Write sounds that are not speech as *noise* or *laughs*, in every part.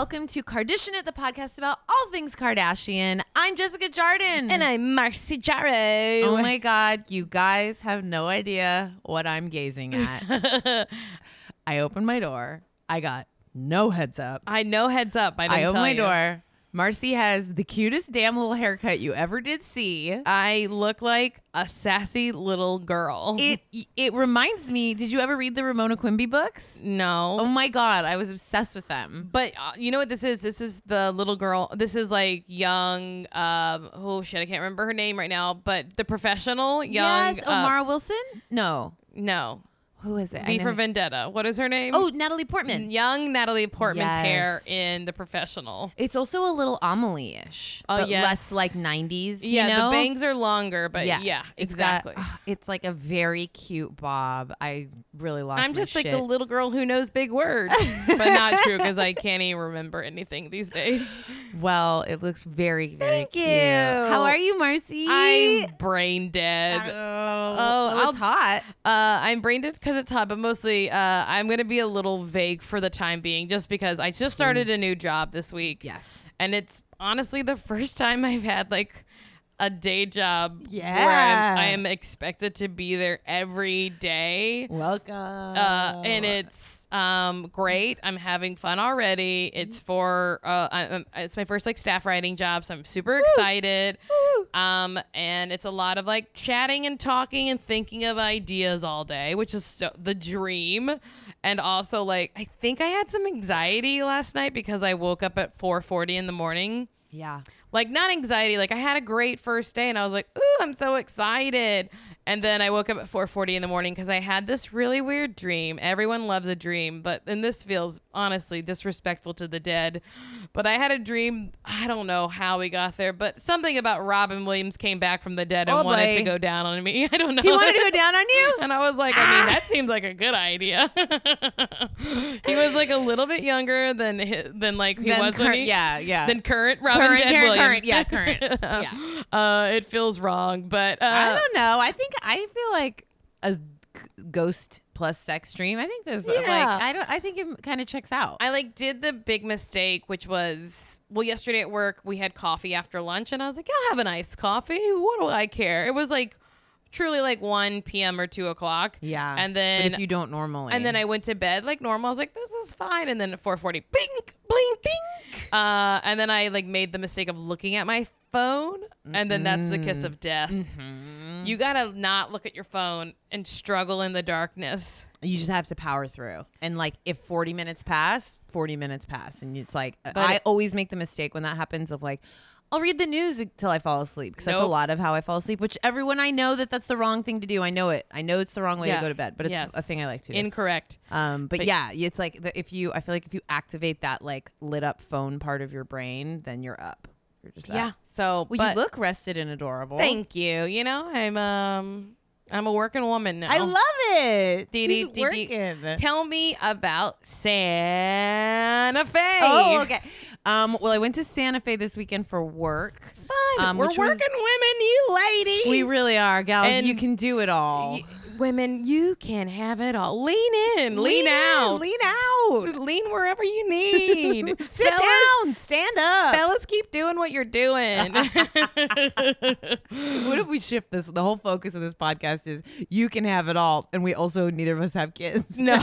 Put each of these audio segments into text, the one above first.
welcome to Kardashian, at the podcast about all things Kardashian. I'm Jessica Jardin. And I'm Marcy Jarreau. Oh my God, you guys have no idea what I'm gazing at. *laughs* I opened my door. I got no heads up. I know heads up. I didn't I opened my you. door. Marcy has the cutest damn little haircut you ever did see. I look like a sassy little girl. It it reminds me. Did you ever read the Ramona Quimby books? no. Oh my god, I was obsessed with them. But uh, you know what this is? This is the little girl. This is like young. Um, oh shit, I can't remember her name right now. But the professional young. yes, uh, Wilson. No, no, who is it? V for Vendetta. What is her name? Oh, Natalie Portman. young Natalie Portman's hair in the professional. It's also a little Amelie-ish. Oh, but yes. less like '90s. you yeah, know? the bangs are longer, but Yeah, yeah, it's got- exactly. it's like a very cute bob. I really lost. I'm just like shit. a little girl who knows big words, *laughs* but not true because I can't even remember anything these days. Well, it looks very, very Thank cute. you. How are you, Marcy? I'm brain dead. Oh, Oh, well, it's hot. Uh, I'm brain dead because it's hot, but mostly uh, I'm going to be a little vague for the time being just because I just started a new job this week. Yes. And it's honestly the first time I've had like a day job where Yeah. I'm, I am expected to be there every day. Welcome. uh, and it's um great. I'm having fun already. It's for uh, I, um, it's my first like staff writing job, so I'm super excited. Um, and it's a lot of like chatting and talking and thinking of ideas all day, which is so, the dream. And also like I think I had some anxiety last night because I woke up at 4:40 in the morning yeah. Like not anxiety like i had a great first day and i was like ooh i'm so excited. And then i woke up at 4.40 in the morning because i had this really weird dream. Everyone loves a dream but and this feels honestly disrespectful to the dead but i had a dream i don't know how we got there but something about robin williams came back from the dead and Oh, wanted to go down on me *laughs* i don't know He wanted to go down on you. *laughs* and I was like, I mean, that seems like a good idea. *laughs* he was like a little bit younger than than like he Then was when he, yeah, yeah. than current Robin Current, Dead current, Williams. current, yeah, current. Yeah. Uh, it feels wrong, but uh, I don't know. I think I feel like a ghost plus sex dream. I think there's like Yeah. I don't. I think it kind of checks out. I like did the big mistake, which was well, yesterday at work we had coffee after lunch, and I was like, I'll have an iced coffee. What do I care? It was like truly like one p.m. or two o'clock. yeah. and but then if you don't normally, and then I went to bed like normal. I was like, this is fine. And then at 4:40, blink, blink, blink. Uh, and then I like made the mistake of looking at my phone, and then that's the kiss of death. Mm-hmm. You gotta not look at your phone and struggle in the darkness. you just have to power through. And like if 40 minutes pass, 40 minutes pass, and it's like But- I always make the mistake when that happens of like. I'll read the news until I fall asleep because that's a lot of how I fall asleep. Which everyone I know that that's the wrong thing to do. I know it. I know it's the wrong way Yeah. to go to bed, but it's Yes. a thing I like to do. Incorrect. Um, but, But- yeah, it's like the, if you, I feel like if you activate that like lit up phone part of your brain, then you're up. You're just Yeah. up. So, Well, but you look rested and adorable. Thank you. You know, I'm um, I'm a working woman now. I love it. Dee She's dee dee dee. working. Tell me about Santa Fe. Oh, okay. Um, well, I went to Santa Fe this weekend for work. Fun. Um, We're which was- working women, you ladies. We really are, gals. And you can do it all. Y- women, you can have it all. Lean in, lean, out, lean out. lean wherever you need. *laughs* Sit fellas, down, stand up. fellas, keep doing what you're doing. *laughs* *laughs* What if we shift this? The whole focus of this podcast is you can have it all, and we also neither of us have kids. no,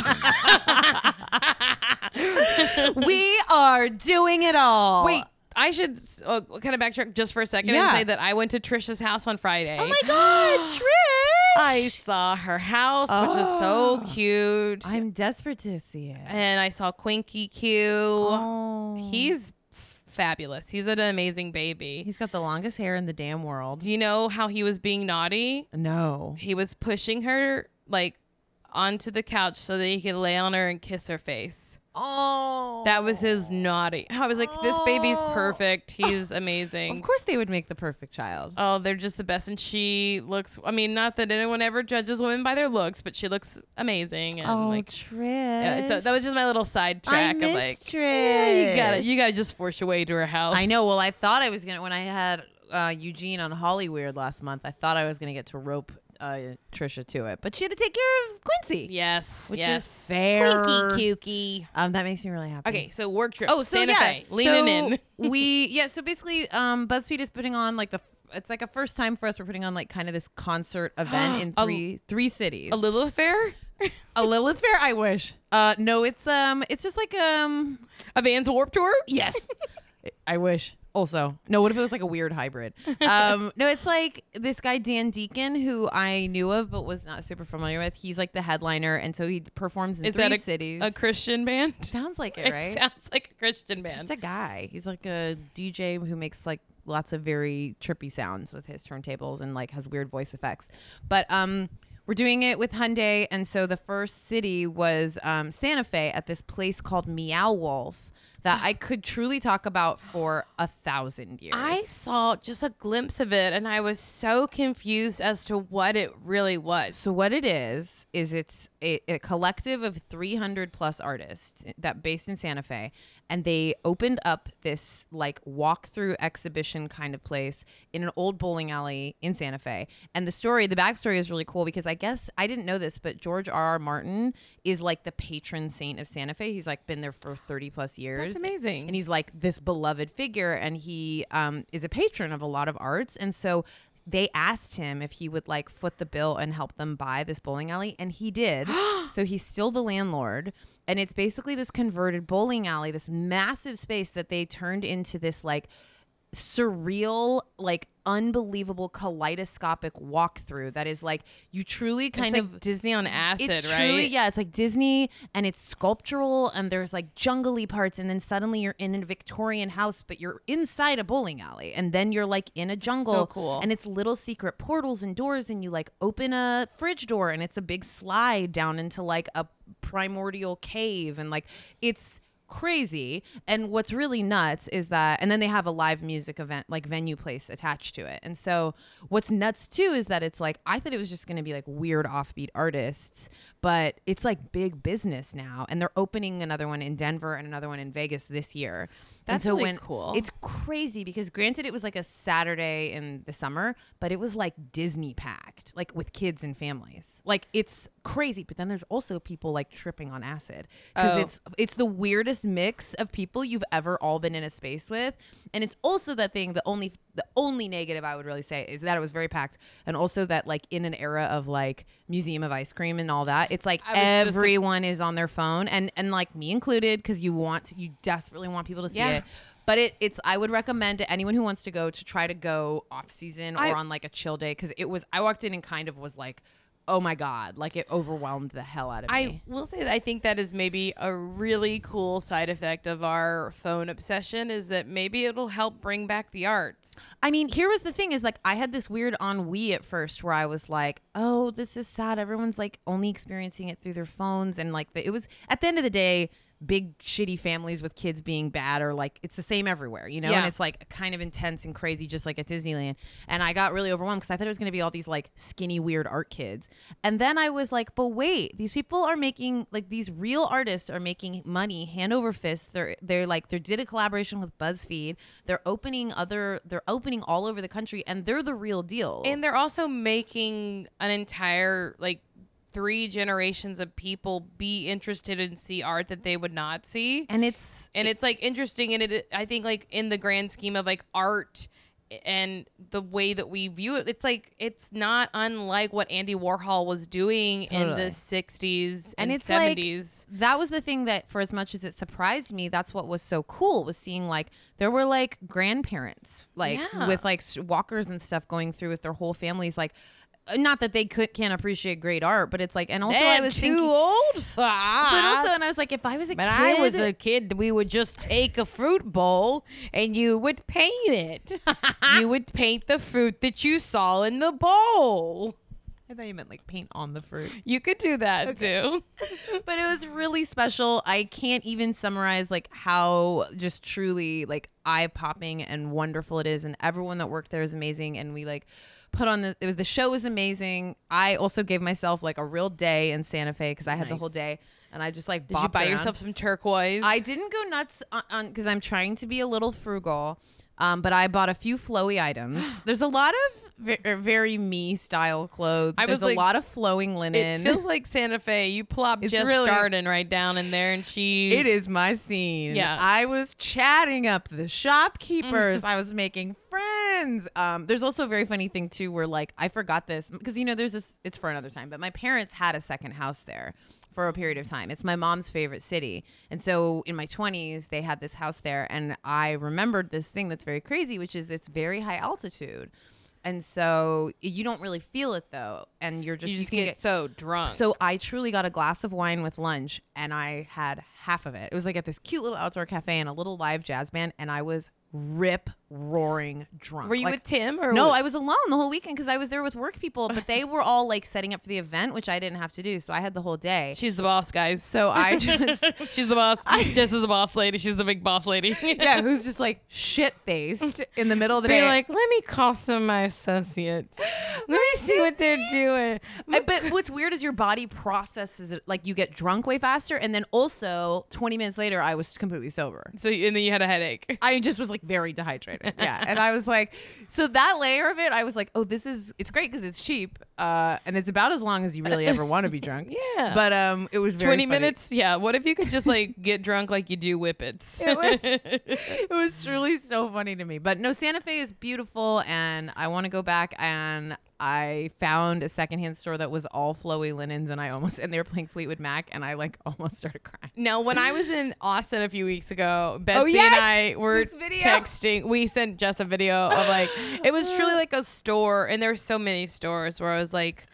we are doing it all. wait. I should uh, kind of backtrack just for a second Yeah. and say that I went to Trisha's house on Friday. Oh my God, *gasps* Trish! I saw her house, which is so Oh. cute. I'm desperate to see it. and I saw Quinky Q. Oh. He's fabulous. He's an amazing baby. he's got the longest hair in the damn world. Do you know how he was being naughty? No. He was pushing her like onto the couch so that he could lay on her and kiss her face. Oh. That was his naughty. I was like, this baby's Oh. perfect. *laughs* He's amazing. Of course, they would make the perfect child. Oh, they're just the best. And she looks, I mean, not that anyone ever judges women by their looks, but she looks amazing. And like, Trish. yeah, so that was just my little side track I of like, yeah, you gotta, you gotta just force your way to her house. I know. Well, I thought I was gonna when I had uh, Eugene on Hollyweird last month. I thought I was gonna get to rope uh, Trisha to it, but she had to take care of Quincy. Yes. Which is yes. fair. Quinky kooky. Um, that makes me really happy. Okay, so work trip. Oh, so Santa yeah, Fe, leaning so in. *laughs* we yeah. So basically, um, BuzzFeed is putting on like the. It's like a first time for us. We're putting on like kind of this concert *gasps* event in A- three three cities. A Lilith Fair? *laughs* a Lilith Fair. I wish. Uh, no, it's um, it's just like um, A Vans Warp Tour? yes. *laughs* I wish. Also, no. What if it was like a weird hybrid? *laughs* Um, no, it's like this guy Dan Deacon, who I knew of but was not super familiar with. He's like the headliner, and so he performs in Is three that a, cities. a Christian band? *laughs* Sounds like it, It right? sounds like a Christian He's band. just a guy. He's like a DJ who makes like lots of very trippy sounds with his turntables and like has weird voice effects. But um we're doing it with Hyundai and so the first city was um Santa Fe at this place called Meow Wolf that I could truly talk about for a thousand years. I saw just a glimpse of it and I was so confused as to what it really was. So what it is is it's a, a collective of 300 plus artists that based in Santa Fe and they opened up this like walkthrough exhibition kind of place in an old bowling alley in Santa Fe. And the story, the backstory is really cool because I guess I didn't know this, but George R. R. Martin is like the patron saint of Santa Fe. He's like been there for 30 plus years. That's amazing. And he's like this beloved figure and he um, is a patron of a lot of arts. And so they asked him if he would like foot the bill and help them buy this bowling alley and he did *gasps* so he's still the landlord and it's basically this converted bowling alley this massive space that they turned into this like surreal like unbelievable kaleidoscopic walkthrough that is like you truly kind it's of like Disney on acid, it's right? truly yeah it's like disney and it's sculptural and there's like jungly parts and then suddenly you're in a victorian house but you're inside a bowling alley and then you're like in a jungle So cool. and it's little secret portals and doors and you like open a fridge door and it's a big slide down into like a primordial cave and like it's crazy. And what's really nuts is that and then they have a live music event like venue place attached to it. And so what's nuts too is that it's like i thought it was just going to be like weird offbeat artists but it's like big business now. And they're opening another one in denver and another one in vegas this year. That's and so really when cool. it's crazy because granted it was like a saturday in the summer but it was like disney packed like with kids and families. Like it's crazy. But then there's also people like tripping on acid because Oh. it's it's the weirdest mix of people you've ever all been in a space with. And it's also that thing the only the only negative i would really say is that it was very packed. And also that like in an era of like museum of ice cream and all that it's like just a- everyone is on their phone. And and like me included because you want to, you desperately want people to see Yeah. it. But it, it's I would recommend to anyone who wants to go to try to go off season or I- on like a chill day. Because it was I walked in and kind of was like oh my god like it overwhelmed the hell out of I me. I will say that I think that is maybe a really cool side effect of our phone obsession is that maybe it'll help bring back the arts. I mean, here was the thing: is like I had this weird ennui at first, where I was like, "Oh, this is sad. Everyone's like only experiencing it through their phones," and like the, it was at the end of the day, big shitty families with kids being bad or like it's the same everywhere, you know. Yeah. And it's like kind of intense and crazy, just like at Disneyland. And I got really overwhelmed because I thought it was going to be all these like skinny, weird art kids. And then I was like, "But wait, these people are making like these real artists are making money hand over fist. They're they're like they did a collaboration with BuzzFeed. They're opening other they're opening all over the country, and they're the real deal. And they're also making an entire like three generations of people be interested in see art that they would not see. and it's and it's like interesting and it i think like in the grand scheme of like art and the way that we view it it's like it's not unlike what andy warhol was doing in the 60s and, and it's like 70s that was the thing that for as much as it surprised me that's what was so cool was seeing like there were like grandparents like Yeah. with like walkers and stuff going through with their whole families like not that they could can't appreciate great art but it's like and also i was thinking old for but also and i was like if i was a when kid I was a kid, we would just take a fruit bowl and you would paint it. *laughs* you would paint the fruit that you saw in the bowl. i thought you meant like paint on the fruit You could do that too. *laughs* but it was really special. I can't even summarize like how just truly like eye popping and wonderful it is, and everyone that worked there is amazing. And we like put on the it was the show was amazing. I also gave myself like a real day in Santa Fe because I had the whole day, and I just like Did you buy around. yourself some turquoise? I didn't go nuts on because I'm trying to be a little frugal. Um, but I bought a few flowy items. *gasps* There's a lot of er, very me style clothes. I There's was a lot of flowing linen. It feels like Santa Fe. You plop It's Jess really- Starden right down in there, and she. It is my scene. Yeah. I was chatting up the shopkeepers. *laughs* I was making friends. Um, there's also a very funny thing too, where like I forgot this because you know there's this. It's for another time, but my parents had a second house there for a period of time. It's my mom's favorite city, and so in my 20s they had this house there, and I remembered this thing that's very crazy, which is it's very high altitude. And so you don't really feel it though, and you're just you just can get, so drunk. so I truly got a glass of wine with lunch and I had half of it. It was like at this cute little outdoor cafe and a little live jazz band and I was rip roaring drunk. Were you Like, with Tim or No, I was alone the whole weekend because I was there with work people, but they were all like setting up for the event, which I didn't have to do. So I had the whole day. She's the boss, guys. So I *laughs* just She's the boss. I, Jess is the boss lady. She's the big boss lady. *laughs* yeah, who's just like shit faced in the middle of the Be day. like, let me call some of my associates. Let me see what they're *laughs* doing. I- but what's weird is your body processes it like you get drunk way faster, and then also 20 minutes later, I was completely sober. So and then you had a headache. I just was like very dehydrated. Yeah. and I was like, so that layer of it, I was like, oh, this is, it's great because it's cheap. Uh, and it's about as long as you really ever want to be drunk. *laughs* Yeah. But um, it was very Twenty funny. minutes. Yeah. What if you could just like get drunk like you do whippets? It was, *laughs* it was truly so funny to me. But no, Santa Fe is beautiful, and I want to go back. And I found a secondhand store that was all flowy linens, and I almost and they were playing Fleetwood Mac, and I like almost started crying. Now, when I was in Austin a few weeks ago, Betsy Oh, yes! and I were texting. We sent Jess a video of like it was truly like a store, and there's so many stores where I was like.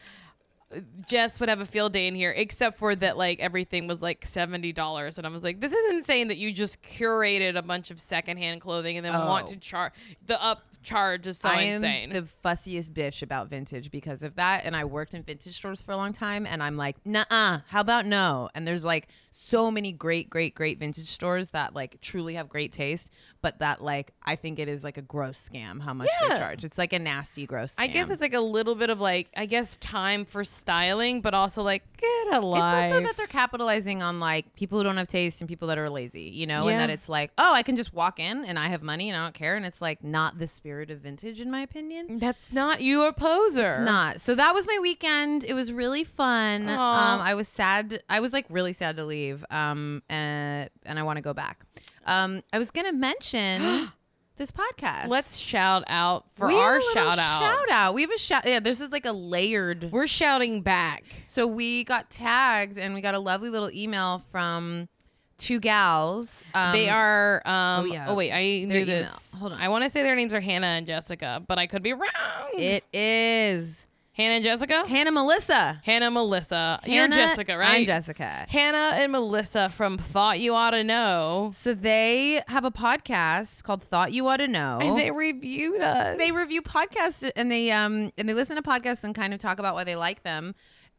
Jess would have a field day in here, except for that, like everything was like seventy dollars, and I was like, "This is insane that you just curated a bunch of secondhand clothing and then want Oh. to charge the up charge is so I insane." am the fussiest bitch about vintage because of that. And I worked in vintage stores for a long time. And I'm like, nah, how about no? And there's like so many great, great, great vintage stores that like truly have great taste, but that like I think it is like a gross scam how much Yeah. they charge. It's like a nasty, gross scam. I guess it's like a little bit of like I guess time for styling, but also like get a life. It's also that they're capitalizing on like people who don't have taste and people that are lazy, you know, and that it's like, oh, I can just walk in and I have money and I don't care. And it's like not the spirit of vintage, in my opinion. That's not you a poser. It's not. So that was my weekend. It was really fun. Um, I was sad. I was like really sad to leave. Um, and and I want to go back. Um, I was gonna mention *gasps* this podcast. Let's shout out for We our shout out. Shout out. We have a shout. Yeah, this is like a layered. We're shouting back. So we got tagged and we got a lovely little email from two gals. Um, they are um oh, yeah. wait, I Their knew this. email. Hold on. I want to say their names are Hannah and Jessica, but I could be wrong. It is Hannah and Jessica? Hannah Melissa. Hannah Melissa. You're Jessica, right? I'm Jessica. Hannah and Melissa from Thought You Ought to Know. So they have a podcast called Thought You Ought to Know. And they reviewed us. they review podcasts and they um and they listen to podcasts and kind of talk about why they like them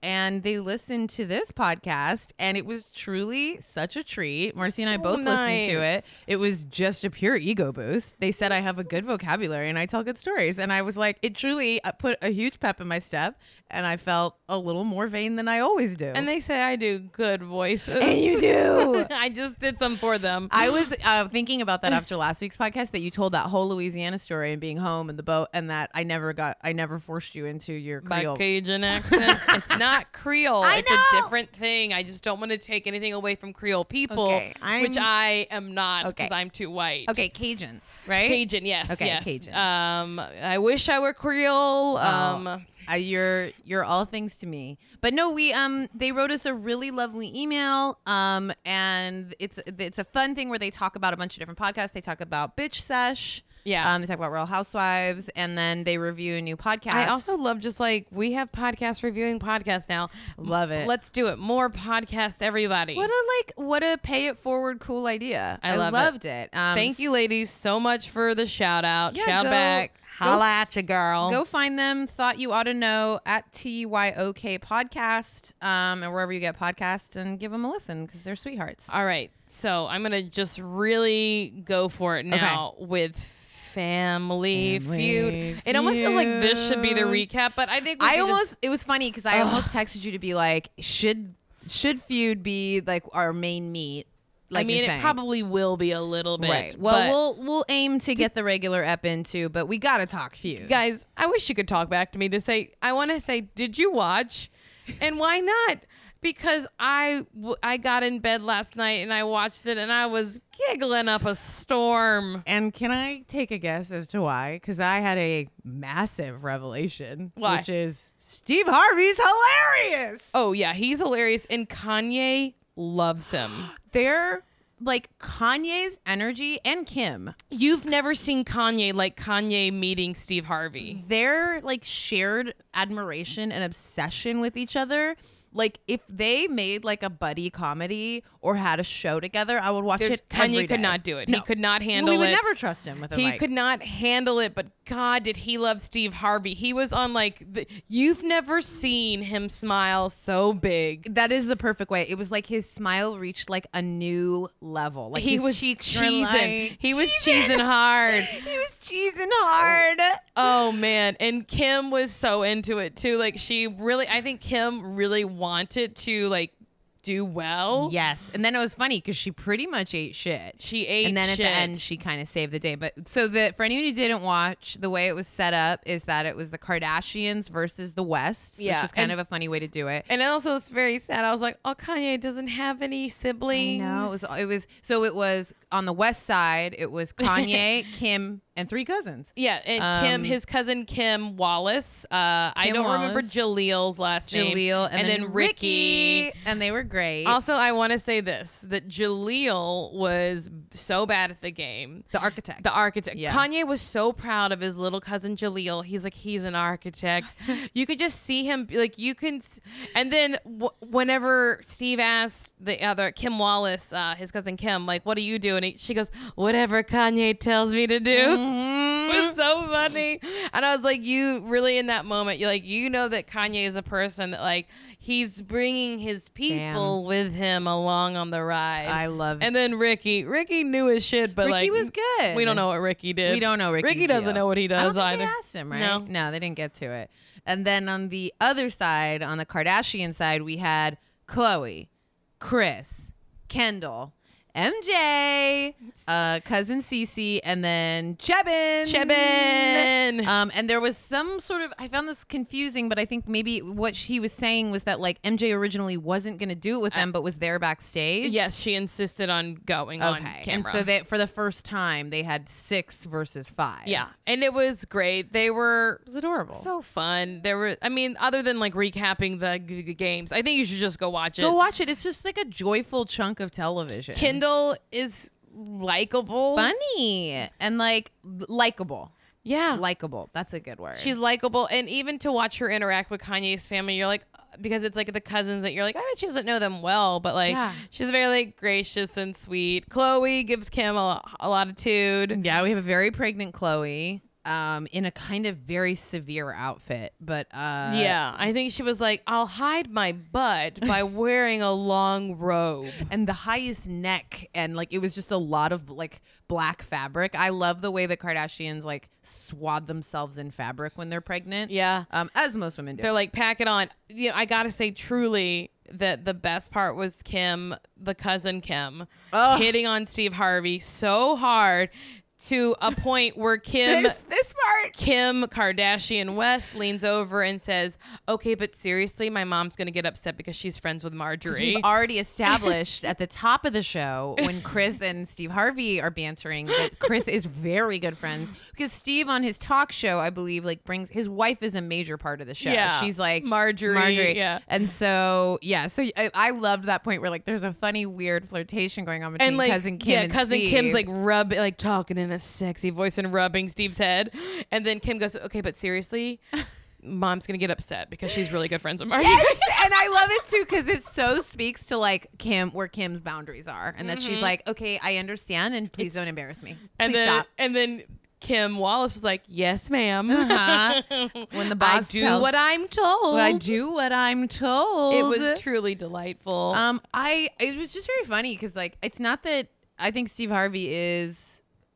and they listened to this podcast and it was truly such a treat. Marcy and i So both listened to it. it was just a pure ego boost. They said i have a good vocabulary and i tell good stories. And i was like it truly uh, put a huge pep in my step and i felt a little more vain than i always do And they say I do good voices. And you do. *laughs* I just did some for them. I was uh, thinking about that after last week's podcast that you told that whole Louisiana story and being home and the boat, and that I never got, I never forced you into your my Creole. Cajun accent. *laughs* it's not Creole. I it's know. a different thing. I just don't want to take anything away from Creole people, Okay, which I am not Okay. because I'm too white. Okay, Cajun, right? Cajun, yes, Okay, yes. Cajun. Um, I wish I were Creole. Um, Uh, you're you're all things to me. But no, we um they wrote us a really lovely email. Um and it's it's a fun thing where they talk about a bunch of different podcasts. They talk about Bitch Sesh. Yeah. Um they talk about Real Housewives and then they review a new podcast. I also love just like we have podcast reviewing podcasts now. love it. Let's do it. More podcasts, everybody. what a like what a pay it forward cool idea. I love it. loved it. Um, Thank you, ladies, so much for the shout out. Yeah, shout go- back. Holla f- at you, girl. Go find them. Thought you ought to know at TYOK podcast um, and wherever you get podcasts and give them a listen because they're sweethearts. All right. So I'm gonna just really go for it now with Family, Family Feud. It almost feels like this should be the recap, but I think we I almost just- it was funny because I almost texted you to be like, should should feud be like our main meat? Like I mean, it probably will be a little bit. right. Well, but- we'll we'll aim to get the regular ep in too, but we gotta talk feud. guys, I wish you could talk back to me to say, I want to say, did you watch? And why not? Because I I got in bed last night and I watched it and I was giggling up a storm. And can I take a guess as to why? Because I had a massive revelation, Why? which is Steve Harvey's hilarious. Oh, yeah, he's hilarious. And Kanye loves him. They're like Kanye's energy and Kim. You've never seen Kanye like Kanye meeting Steve Harvey. Their like shared admiration and obsession with each other. Like if they made like a buddy comedy or had a show together, I would watch There's, it. every Kanye could not do it. No. He could not handle we would it. never trust him with a he mic. could not handle it, but God, did he love Steve Harvey? He was on like the, you've never seen him smile so big. That is the perfect way. It was like his smile reached like a new level. Like he his was cheesing. like- he was cheesing *laughs* hard. he was cheesing hard. Oh man, and Kim was so into it too. Like she really, I think Kim really wanted to like do well. Yes, and then it was funny because she pretty much ate shit. She ate and then at the end, she kind of saved the day. But so the for anyone who didn't watch, the way it was set up is that it was the Kardashians versus the West, Yeah, which is kind and- of a funny way to do it. And it also was very sad. I was like, oh, Kanye doesn't have any siblings. No, it was it was so it was on the West Side. It was *laughs* Kanye, Kim, and three cousins. Yeah, and Kim, Um, his cousin Kim Wallace. Uh, I don't remember Wallace. Jaleel's last name. Jaleel and, then, Ricky, and they were great. Also, I want to say this: that Jaleel was so bad at the game. the architect. The architect. Yeah. Kanye was so proud of his little cousin Jaleel. He's like, he's an architect. *laughs* you could just see him, like, you can. s- And then w- whenever Steve asked the other Kim Wallace, uh, his cousin Kim, like, what do you do? And he, she goes, whatever Kanye tells me to do. Mm-hmm. It was so funny. And I was like, you really in that moment, you're like, you know that Kanye is a person that, like, he's bringing his people with him along on the ride. I love And then Ricky, Ricky knew his shit, but Ricky like was good. We don't know what Ricky did. We don't know Ricky. Ricky doesn't deal. know what he does either. They asked him, right? No. no, they didn't get to it. And then on the other side, on the Kardashian side, we had Khloe, Kris, Kendall, MJ, uh, cousin Cece, and then Chebin. Chebin. Um, and there was some sort of I found this confusing, but I think maybe what he was saying was that like MJ originally wasn't going to do it with them, but was there backstage. Yes, she insisted on going on Okay. camera. And so they for the first time they had six versus five. yeah, and it was great. They were It was adorable. so fun. There were, I mean, other than like recapping the g- g- games, I think you should just go watch it. Go watch it. It's just like a joyful chunk of television. Is likable. funny and like likable. Yeah, Likable. That's a good word. She's likable, and even to watch her interact with Kanye's family, you're like, because it's like the cousins that you're like, I bet she doesn't know them well, but like, Yeah. she's very like gracious and sweet. Khloe gives Kim a, a latitude. yeah, we have a very pregnant Khloe um in a kind of very severe outfit, but uh yeah, I think she was like, I'll hide my butt by *laughs* wearing a long robe. and the highest neck and like it was just a lot of like black fabric. I love the way the Kardashians like swathe themselves in fabric when they're pregnant. Yeah. Um as most women do. They're like, pack it on. You know, I gotta say, truly, that the best part was Kim, the cousin Kim, Ugh. hitting on Steve Harvey so hard to a point where *laughs* Kim. this, this part Kim Kardashian West leans over and says, "Okay, but seriously, my mom's gonna get upset because she's friends with Marjorie." We've already *laughs* established at the top of the show when Kris and Steve Harvey are bantering that Kris is very good friends because Steve on his talk show, I believe, like brings his wife is a major part of the show. Yeah. she's like Marjorie, Marjorie, yeah. And so yeah, so I, I loved that point where like there's a funny weird flirtation going on between and like, cousin Kim yeah, and cousin Steve. Kim's like rub, like talking in a sexy voice and rubbing Steve's head, and then Kim goes, "Okay, but seriously." *laughs* Mom's gonna get upset because she's really good friends with Marjorie. Yes, *laughs* and I love it too because it so speaks to like Kim where Kim's boundaries are, and that she's like, okay, I understand, and please don't embarrass me. Mm-hmm. and then stop. and then Kim Wallace was like, "Yes, ma'am. Uh-huh. *laughs* When the I do tells- what I'm told. I do what I'm told. It was truly delightful. Um, I it was just very funny because like it's not that I think Steve Harvey is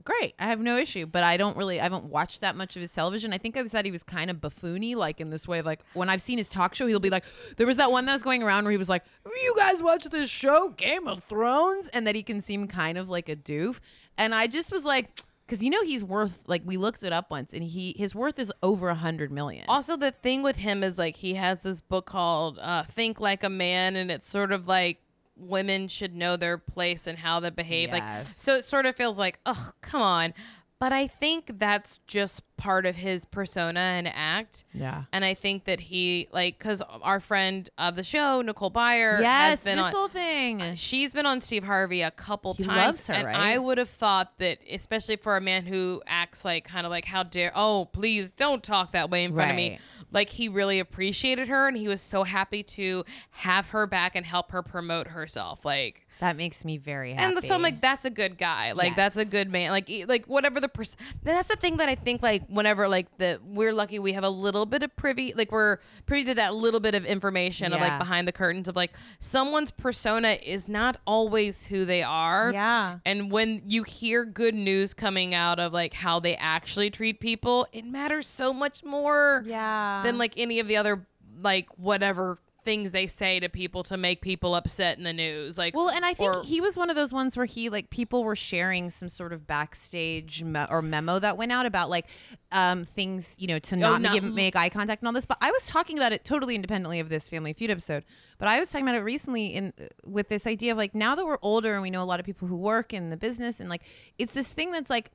great. I have no issue, but I don't really, I haven't watched that much of his television. I think I've said he was kind of buffoony, like in this way of like when I've seen his talk show, he'll be like, there was that one that was going around where he was like, you guys watch this show, Game of Thrones, and that he can seem kind of like a doof. And I just was like, because you know he's worth like we looked it up once, and he his worth is over a hundred million. Also, the thing with him is like he has this book called uh, "Think Like a Man," and it's sort of like women should know their place and how to behave. Like, so it sort of feels like, oh, come on. But I think that's just part of his persona and act. Yeah. And I think that he like because our friend of the show, Nicole Byer, Yes, has been this on. whole thing. Uh, she's been on Steve Harvey a couple He times, loves her, and right? I would have thought that, especially for a man who acts like kind of like, "How dare? Oh, please don't talk that way in front of me." Like he really appreciated her, and he was so happy to have her back and help her promote herself. Like, That makes me very happy. and so I'm like, that's a good guy. Like that's a good man. Like like whatever the person. That's the thing that I think. Like whenever like the we're lucky we have a little bit of privy. Like we're privy to that little bit of information of like behind the curtains of like someone's persona is not always who they are. Yeah. And when you hear good news coming out of like how they actually treat people, it matters so much more yeah. than like any of the other like whatever things they say to people to make people upset in the news. Like Well, and I think or- he was one of those ones where he like people were sharing some sort of backstage me- or memo that went out about like um things you know to not, not- give, make eye contact and all this. But I was talking about it totally independently of this Family Feud episode. But I was talking about it recently in with this idea of like now that we're older and we know a lot of people who work in the business and like it's this thing that's like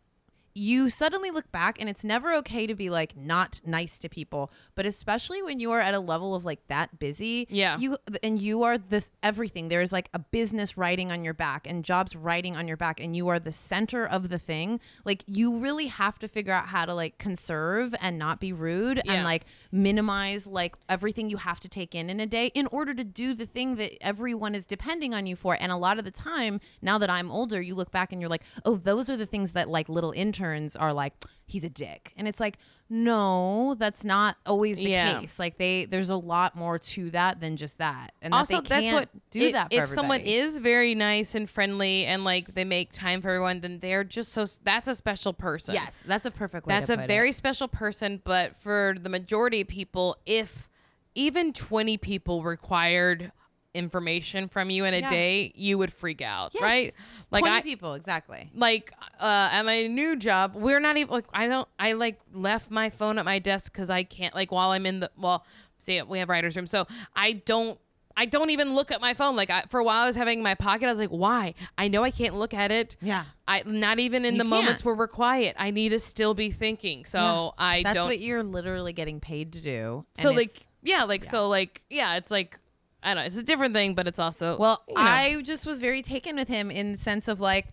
you suddenly look back and it's never okay to be like not nice to people but especially when you are at a level of like that busy Yeah. you and you are this everything there's like a business riding on your back and jobs riding on your back and you are the center of the thing like you really have to figure out how to like conserve and not be rude Yeah. and like minimize like everything you have to take in in a day in order to do the thing that everyone is depending on you for and a lot of the time now that i'm older you look back and you're like oh those are the things that like little interns are like he's a dick and it's like no that's not always the Yeah. case like they there's a lot more to that than just that and that also they that's can't what do if, that for if someone is very nice and friendly and like they make time for everyone then they're just so that's a special person yes that's a perfect way that's a very it. special person but for the majority of people if even 20 people required information from you in a Yeah. day you would freak out Yes. right like 20 i people exactly like uh at my new job we're not even like i don't i like left my phone at my desk because i can't like while i'm in the well see we have writers room so i don't i don't even look at my phone like I, for a while i was having my pocket i was like why i know i can't look at it Yeah. i not even in You the moments can't. where we're quiet i need to still be thinking so Yeah. i that's don't what you're literally getting paid to do so like yeah like so like yeah it's like i don't know it's a different thing but it's also Well, you know. I just was very taken with him in the sense of like,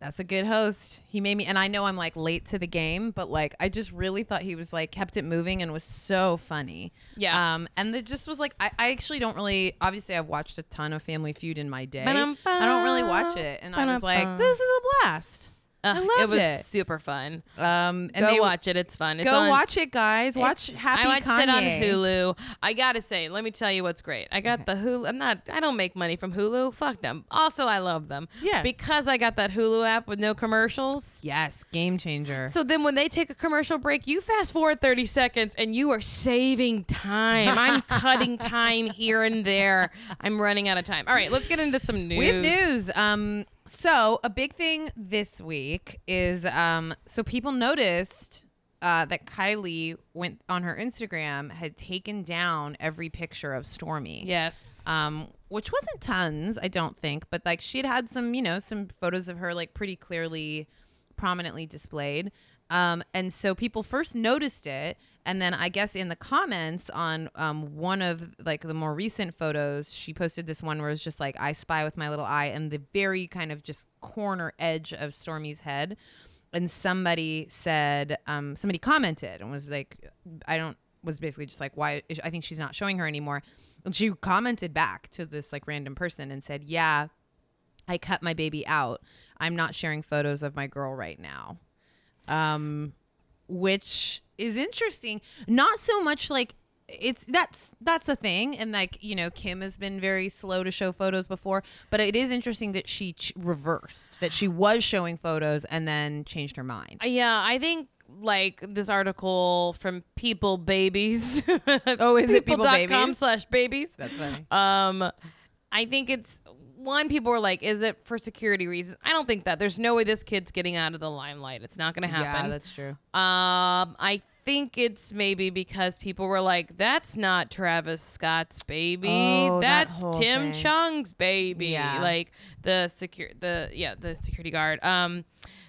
that's a good host. He made me, and I know I'm like late to the game, but like I just really thought he was like kept it moving and was so funny. Yeah. Um, and it just was like I, I actually don't really. Obviously, I've watched a ton of Family Feud in my day. Ba-dum-bum. I don't really watch it, and I was like, this is a blast. Ugh, I it loved was it. super fun Um, and go they watch it it's fun it's Go on, watch it, guys. Watch Happy I watched Kanye. it on Hulu. I gotta say, let me tell you what's great. I got the Hulu. I'm not. I don't make money from Hulu. Fuck them. Also, I love them. Yeah. Because I got that Hulu app with no commercials. Yes, game changer. So then, when they take a commercial break, you fast forward 30 seconds and you are saving time. I'm *laughs* cutting time here and there. I'm running out of time. All right, let's get into some news. We have news. Um, so a big thing this week is um, so people noticed uh, that Kylie went on her Instagram had taken down every picture of Stormi. Yes. Um, which wasn't tons, I don't think, but like she'd had some, you know, some photos of her like pretty clearly, prominently displayed. Um, and so people first noticed it, and then I guess in the comments on um, one of like the more recent photos, she posted this one where it's just like I spy with my little eye, and the very kind of just corner edge of Stormi's head. And somebody said, um, somebody commented and was like, I don't was basically just like why I think she's not showing her anymore. And she commented back to this like random person and said, "Yeah, I cut my baby out. I'm not sharing photos of my girl right now." Um which is interesting. Not so much like it's that's that's a thing and like you know kim has been very slow to show photos before but it is interesting that she ch- reversed that she was showing photos and then changed her mind Uh, Yeah, I think like this article from People Babies. *laughs* Oh, is it People Babies? slash babies. that's funny Um, I think it's one. People were like, "Is it for security reasons?" I don't think that. There's no way this kid's getting out of the limelight. It's not going to happen. yeah that's true Um, I think it's maybe because people were like, "That's not Travis Scott's baby. Oh, That's whole Tim thing. Chung's baby." Yeah. Like the secure, the yeah, the security guard. Um,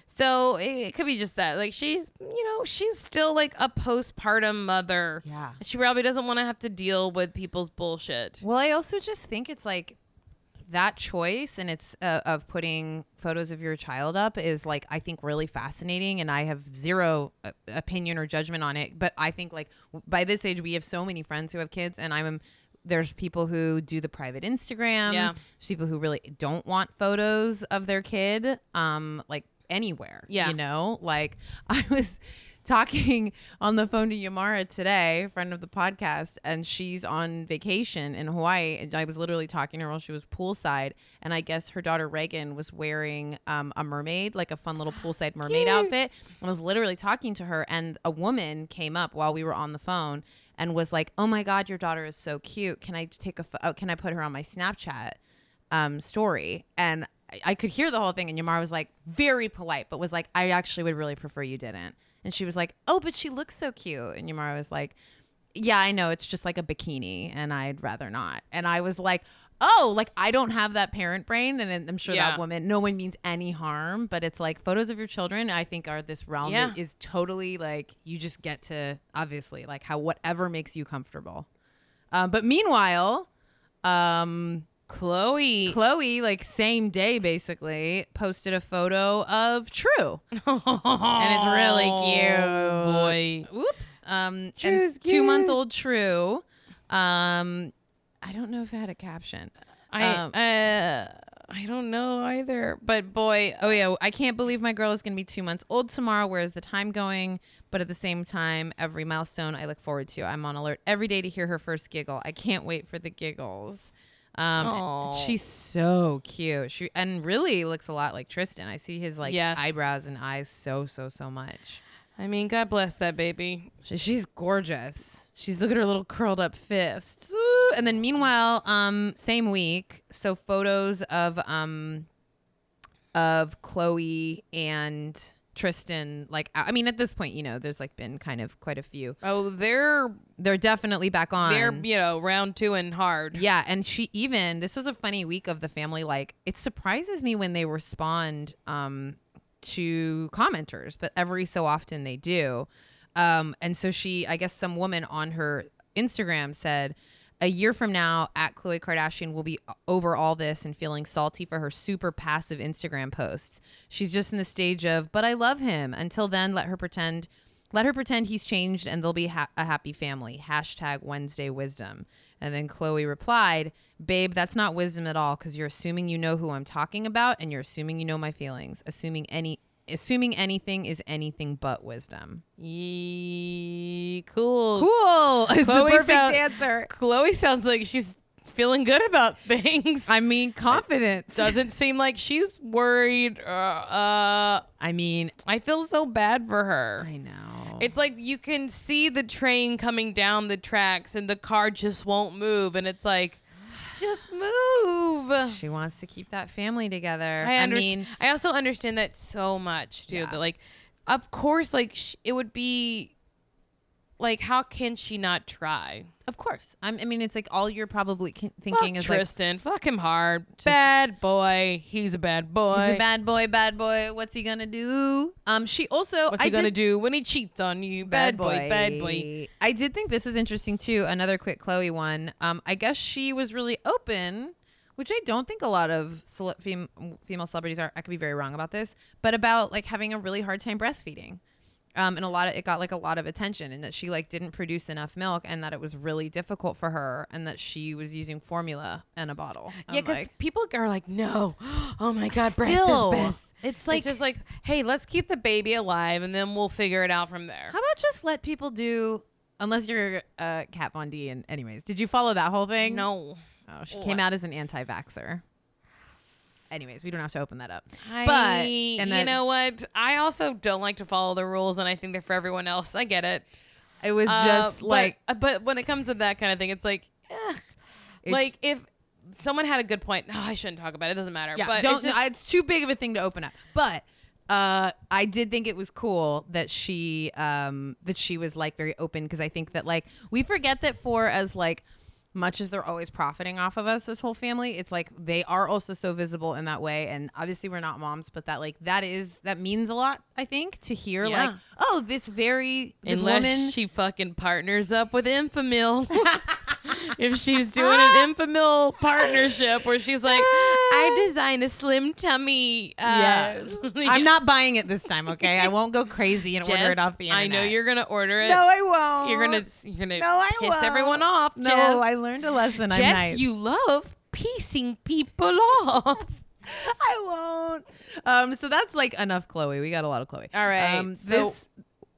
so it, it could be just that. Like she's, you know, she's still like a postpartum mother. Yeah. She probably doesn't want to have to deal with people's bullshit. Well, I also just think it's like that choice and it's uh, of putting photos of your child up is like I think really fascinating and I have zero uh, opinion or judgment on it, but I think like w- by this age we have so many friends who have kids and I'm there's people who do the private Instagram, Yeah. there's people who really don't want photos of their kid um like anywhere, Yeah. you know? Like *laughs* I was talking *laughs* on the phone to Yamara today, friend of the podcast, and she's on vacation in Hawaii. And I was literally talking to her while she was poolside. And I guess her daughter Reagan was wearing um, a mermaid, like a fun little poolside *gasps* mermaid outfit. I was literally talking to her, and a woman came up while we were on the phone and was like, "Oh my God, your daughter is so cute. Can I take a? Pho- oh, can I put her on my Snapchat?" um, story, and I, I could hear the whole thing. And Yamar was like very polite, but was like, "I actually would really prefer you didn't." And she was like, "Oh, but she looks so cute." And Yamar was like, "Yeah, I know. It's just like a bikini, and I'd rather not." And I was like. Oh, like I don't have that parent brain, and I'm sure Yeah. that woman. No one means any harm, but it's like photos of your children. I think are this realm Yeah. that is totally like you just get to obviously like how whatever makes you comfortable. Um, but meanwhile, um, Khloe. Khloe, like same day basically, posted a photo of True. *laughs* and it's really cute. boy. Whoop. Um and two month old True. Um I don't know if it had a caption. I Um, uh, I don't know either. But boy, Oh yeah, I can't believe my girl is gonna be two months old tomorrow. Where is the time going? But at the same time, every milestone I look forward to. I'm on alert every day to hear her first giggle. I can't wait for the giggles. Um, she's so cute. She and really looks a lot like Tristan. I see his like Yes. eyebrows and eyes so so so much. I mean, God bless that baby. She- She's gorgeous. She's look at her little curled up fists. Ooh. And then meanwhile, um, same week, so photos of um of Khloe and Tristan. Like, I mean, at this point, you know, there's like been kind of quite a few. Oh, they're They're definitely back on. they're you know round two and hard. Yeah, and she even this was a funny week of the family. Like it surprises me when they respond um, to commenters, but every so often they do. Um, and so she, I guess, some woman on her Instagram said, "A year from now, at Khloe Kardashian will be over all this and feeling salty for her super passive Instagram posts. She's just in the stage of, but I love him. Until then, let her pretend." Let her pretend he's changed and they'll be ha- a happy family. Hashtag Wednesday wisdom. And then Khloe replied, Babe, that's not wisdom at all because you're assuming you know who I'm talking about and you're assuming you know my feelings. Assuming any assuming anything is anything but wisdom. Yee, cool. Cool. *laughs* Is the Khloe perfect sound- answer. Khloe sounds like she's feeling good about *laughs* things. I mean confidence. Doesn't seem like she's worried. Uh, uh, I mean, I feel so bad for her. I know. It's like you can see the train coming down the tracks and the car just won't move. And it's like, just move. she wants to keep that family together. I, I, mean, I also understand that so much too. Yeah. That like, of course, like sh- it would be like, how can she not try? of course. I'm, I mean, it's like all you're probably ki- thinking Fuck is like, Tristan, fuck him hard. bad boy. He's a bad boy. He's a bad boy, bad boy. What's he gonna do? Um, she also. What's I he gonna did- do when he cheats on you? Bad, boy, bad boy. I did think this was interesting too. Another quick Khloe one. Um, I guess she was really open, which I don't think a lot of cele- fem- female celebrities are. I could be very wrong about this, but about like having a really hard time breastfeeding. Um, and a lot of it got like a lot of attention, and that she like didn't produce enough milk, and that it was really difficult for her, and that she was using formula and a bottle. Yeah, because like, people are like, no, *gasps* oh my god, breast Still, is best. it's like- it's just like, hey, let's keep the baby alive, and then we'll figure it out from there. How about just let people do unless you're uh, Kat Von D. And anyways, did you follow that whole thing? No. Oh, she What? came out as an anti-vaxer. Anyways, we don't have to open that up. I, But- and you know what? I also don't like to follow the rules, and I think they're for everyone else. I get it. It was Uh, just but- like uh, but when it comes to that kind of thing, it's like, eh. it's- like if someone had a good point. No, I shouldn't talk about it. It doesn't matter. Yeah, but don't. it's just, no, it's too big of a thing to open up. But uh, I did think it was cool that she um, that she was like very open because I think that like we forget that for as like much as they're always profiting off of us, this whole family, it's like they are also so visible in that way. And obviously, we're not moms, but that like that is that means a lot. I think to hear Yeah. like, oh, this very this unless woman. she fucking partners up with Enfamil. *laughs* *laughs* *laughs* if she's doing an Enfamil partnership where she's like, I designed a slim tummy. Uh, Yes. *laughs* I'm not buying it this time. Okay, I won't go crazy and order it off the internet. I know you're gonna order it. No, I won't. You're gonna you're gonna No, I piss won't. everyone off. No, Jess. I learned a lesson. I'm Jess, nice. you love piecing people off. *laughs* I won't. Um, so that's like enough, Khloe. We got a lot of Khloe. All right, Um, so- this.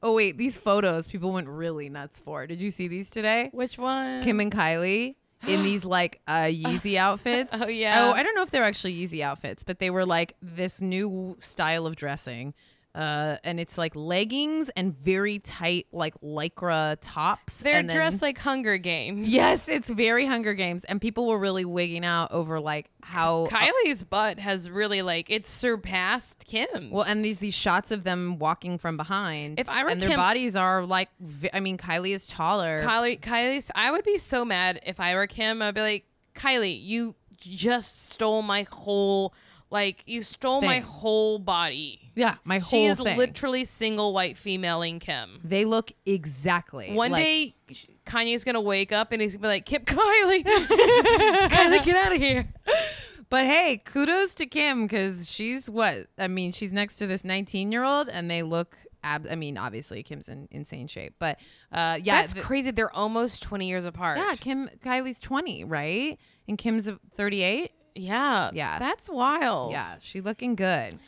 Oh wait, these photos people went really nuts for. Did you see these today? Which one? Kim and Kylie in *gasps* these like uh Yeezy *laughs* outfits. Oh, yeah. Oh, I don't know if they're actually Yeezy outfits, but they were like this new style of dressing. Uh, and it's like leggings and very tight like lycra tops. They're then- dressed like Hunger Games. Yes, it's very Hunger Games, and people were really wigging out over like how Kylie's butt has really like it's surpassed Kim's. Well, and these these shots of them walking from behind. If I were and their bodies are like, I mean, Kylie is taller. Kylie, Kylie's. I would be so mad if I were Kim. I'd be like, Kylie, you just stole my whole, like, you stole my whole body. yeah, my whole. She is thing. literally single white femaling Kim. they look exactly One like- day, Kanye's gonna wake up and he's gonna be like, Kip Kylie, Kylie, *laughs* get out of here. *laughs* But hey, kudos to Kim because she's what? I mean, she's next to this 19 year old, and they look. Ab- I mean, obviously Kim's in insane shape, but uh, yeah, That's th- crazy. They're almost 20 years apart. yeah. Kim Kylie's 20, right? And Kim's 38. Yeah. Yeah. That's wild. Yeah, she looking good.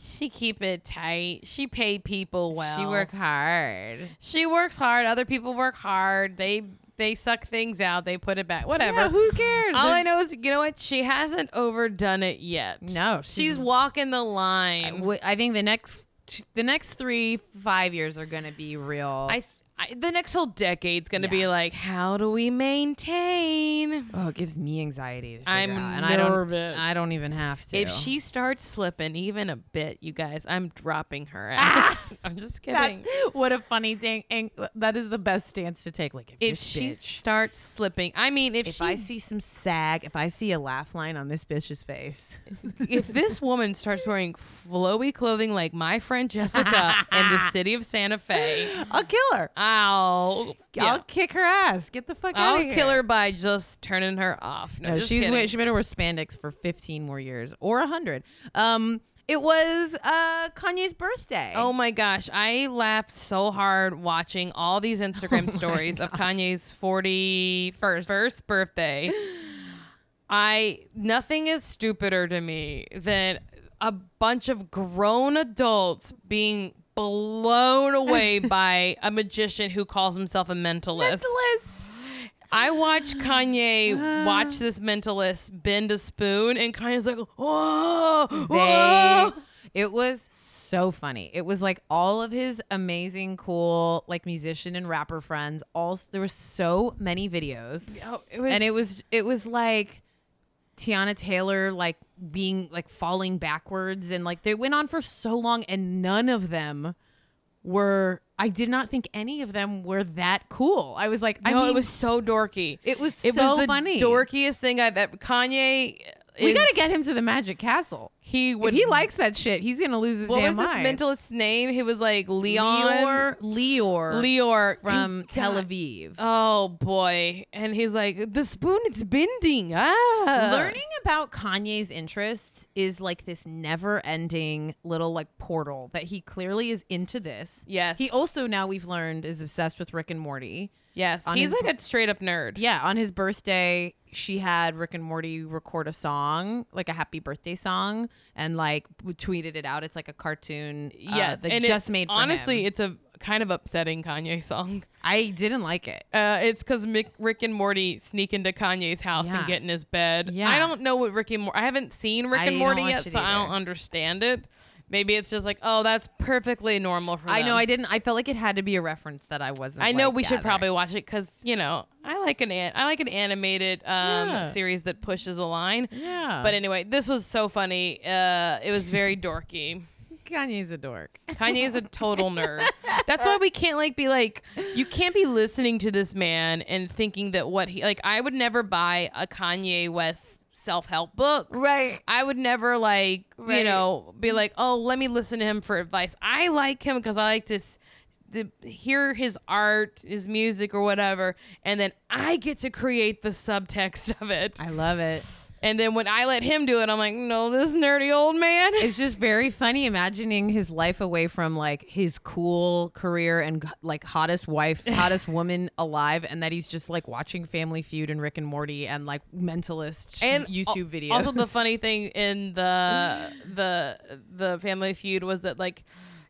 She keep it tight. She pay people well. She work hard. She works hard. Other people work hard. They they suck things out. They put it back. Whatever. Yeah, who cares? All I know is, you know what? She hasn't overdone it yet. No, she's, walking the line. w- I think the next the next three five years are gonna be real. I, I the next whole decade's gonna be Yeah. like, how do we maintain? oh, it gives me anxiety. To figure I'm out, and I don't. nervous. I don't even have to. If she starts slipping even a bit, you guys, I'm dropping her *laughs* ass. I'm just kidding. That's what a funny thing. And that is the best stance to take. Like if, if this she bitch- starts slipping, I mean, if, if she, I see some sag, if I see a laugh line on this bitch's face, *laughs* if this woman starts wearing flowy clothing like my friend Jessica *laughs* in the city of Santa Fe, I'll kill her. I'll yeah. I'll kick her ass. Get the fuck out of here. I'll here. kill her by just turning her off. No, No, just she's kidding. wait, she better wear spandex for 15 more years or 100. Um, it was uh Kanye's birthday. Oh my gosh, I laughed so hard watching all these *laughs* Instagram stories of Kanye's 41st first birthday. I nothing is stupider to me than a bunch of grown adults being blown away *laughs* by a magician who calls himself a mentalist. Mentalist. I watched Kanye *sighs* watch this mentalist bend a spoon, and Kanye's like, "Whoa, They, whoa!" it was so funny. It was like all of his amazing, cool, like musician and rapper friends. All there were so many videos, Oh, it was, and it was it was like Teyana Taylor like being like falling backwards, and like they went on for so long, and none of them were. I did not think any of them were that cool. I was like, I no, mean, it was so dorky. it was It so was the funny. dorkiest thing I've ever. Kanye, we is- gotta get him to the Magic Castle. He would. If he likes that shit, he's gonna lose his mind. What damn was this mentalist's name? He was like Leon Leor, Leor, Leor from Tel Aviv. Oh boy, and he's like the spoon. It's bending. Ah, Learning about Kanye's interests is like this never-ending little like portal that he clearly is into this. Yes. He also now we've learned is obsessed with Rick and Morty. Yes, on he's his- like a straight up nerd. Yeah, on his birthday, she had Rick and Morty record a song, like a happy birthday song, and like w- tweeted it out. It's like a cartoon. uh, Yes, that and it- just made. For honestly, him. it's a kind of upsetting Kanye song. I didn't like it. Uh, it's because Rick and Morty sneak into Kanye's house Yeah. and get in his bed. Yeah. I don't know what Rick and Morty. I haven't seen Rick I and don't Morty watch yet, it so I don't understand it. Maybe it's just like, oh, that's perfectly normal for me. I them. know I didn't. I felt like it had to be a reference that I wasn't. I know like, we should gathering. probably watch it because you know I like an an- I like an animated um, Yeah. series that pushes a line. Yeah. But anyway, this was so funny. Uh, it was very dorky. *laughs* Kanye's a dork. Kanye's a total nerd. *laughs* That's why we can't like be like you can't be listening to this man and thinking that what he like I would never buy a Kanye West self-help book. Right. I would never like you know be like, "Oh, let me listen to him for advice." I like him cuz I like to s- to hear his art, his music or whatever, and then I get to create the subtext *laughs* of it. I love it. And then when I let him do it, I'm like, "No, this nerdy old man." *laughs* It's just very funny imagining his life away from like his cool career and like hottest wife, *laughs* hottest woman alive, and that he's just like watching Family Feud and Rick and Morty and like mentalist and YouTube videos. Also, the *laughs* funny thing in the the the Family Feud was that like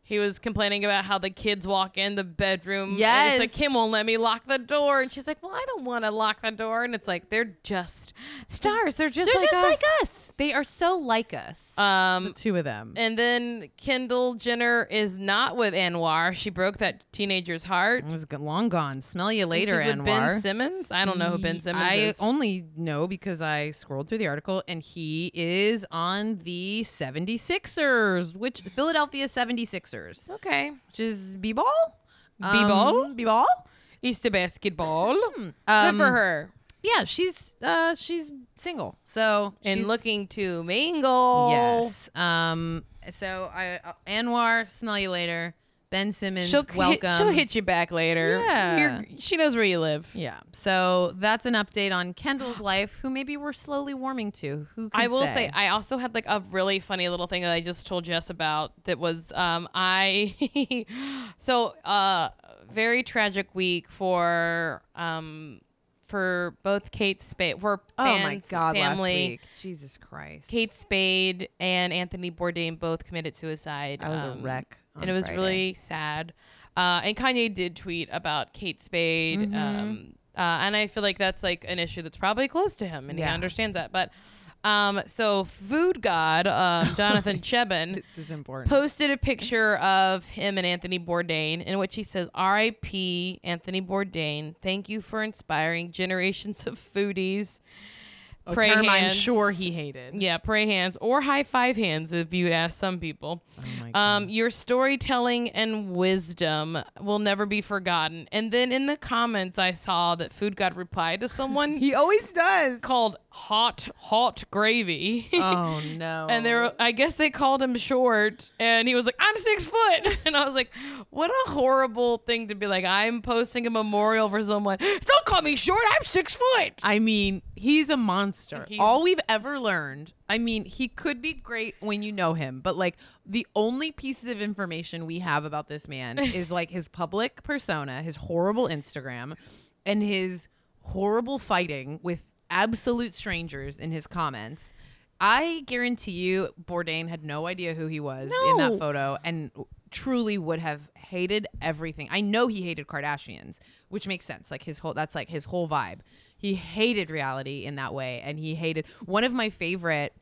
he was complaining about how the kids walk in the bedroom. and Yes. it's like Kim won't let me lock the door, and she's like, "Well, I don't want to lock the door," and it's like they're just stars. They're just they're like just us. like us. They are so like us. the Um, two of them. and then Kendall Jenner is not with Anwar. She broke that teenager's heart. It was long gone. Smell you later, she's with Ben Simmons. I don't know who Ben Simmons I is. I only know because I scrolled through the article and he is on the 76ers, which Philadelphia 76ers, okay, which is B-ball? B-ball? Um, B-ball? Is the basketball. Good Um, for her. Yeah, she's uh she's single. So And she's- looking to mingle. Yes. Um so I uh, Anwar, smell you later. Ben Simmons, She'll welcome. Hit, she'll hit you back later. Yeah. You're- she knows where you live. Yeah. So that's an update on Kendall's life, who maybe we're slowly warming to. Who could I will say, I also had like a really funny little thing that I just told Jess about. That was um I *laughs* so uh very tragic week for um for both Kate Spade for oh my fans, god, last family. week. Jesus Christ. Kate Spade and Anthony Bourdain both committed suicide. I was um, a wreck. And it was Friday. really sad. Uh, and Kanye did tweet about Kate Spade, Mm-hmm. um, uh, and I feel like that's like an issue that's probably close to him, and Yeah. he understands that. But um, so Food God, um, *laughs* Jonathan Cheban This is important. posted a picture of him and Anthony Bourdain, in which he says, "R.I.P. Anthony Bourdain. Thank you for inspiring generations of foodies." Pray term I'm hands. sure he hated. Yeah, pray hands or high five hands if you'd ask some people. Oh. Um, your storytelling and wisdom will never be forgotten. And then in the comments, I saw that Food God replied to someone *laughs* he always does. called Hot Hot Gravy. oh *laughs* no. And they were, I guess they called him short, and he was like, "I'm six foot," *laughs* and I was like, "What a horrible thing to be like." I'm posting a memorial for someone. Don't call me short. I'm six foot. I mean, he's a monster. He's- All we've ever learned. I mean, he could be great when you know him, but like the only pieces of information we have about this man *laughs* is like his public persona, his horrible Instagram, and his horrible fighting with absolute strangers in his comments. I guarantee you, Bourdain had no idea who he was in that photo and truly would have hated everything. I know he hated Kardashians, which makes sense. Like his whole that's like his whole vibe. He hated reality in that way and he hated one of my favorite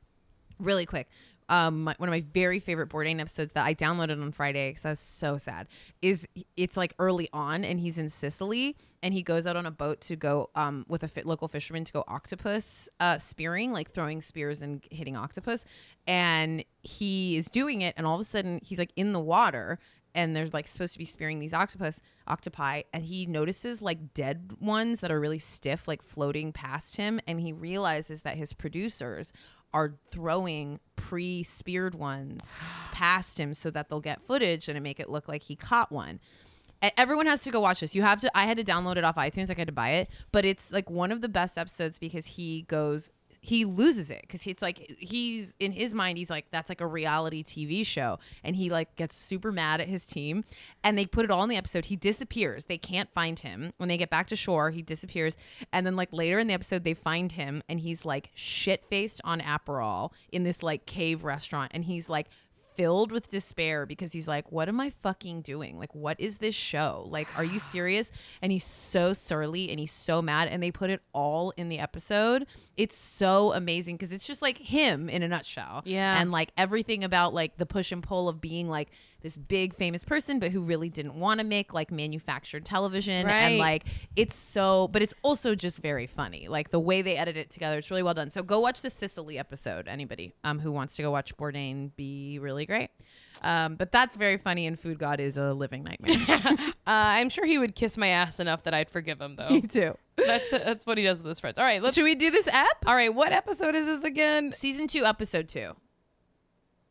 really quick um my, one of my very favorite Bourdain episodes that I downloaded on Friday because I was so sad is it's like early on and he's in Sicily and he goes out on a boat to go um with a fit local fisherman to go octopus uh spearing like throwing spears and hitting octopus. And he is doing it and all of a sudden he's like in the water and there's like supposed to be spearing these octopus octopi and he notices like dead ones that are really stiff like floating past him and he realizes that his producers are throwing pre-speared ones past him so that they'll get footage and make it look like he caught one. Everyone has to go watch this. You have to i had to download it off itunes like i had to buy it but it's like one of the best episodes because he goes he loses it because it's like he's in his mind he's like that's like a reality tv show. And he like gets super mad at his team and they put it all in the episode. He disappears. They can't find him. When they get back to shore he disappears. And then like later in the episode they find him and he's like shit faced on aperol in this like cave restaurant. And he's like filled with despair because he's like, What am I fucking doing? Like, what is this show? Like, are you serious? And he's so surly and he's so mad. And they put it all in the episode. It's so amazing because it's just like him in a nutshell. Yeah. And like everything about like the push and pull of being like this big famous person, but who really didn't want to make like manufactured television. Right. And like it's so, but it's also just very funny. Like the way they edit it together, it's really well done. So go watch the Sicily episode. Anybody um, who wants to go watch Bourdain be really great. Um, but that's very funny, and Food God is a living nightmare. *laughs* Uh, I'm sure he would kiss my ass enough that I'd forgive him, though. *laughs* Me too. that's that's what he does with his friends. All right, let's. Should we do this app? All right, what episode is this again? Season two, episode two.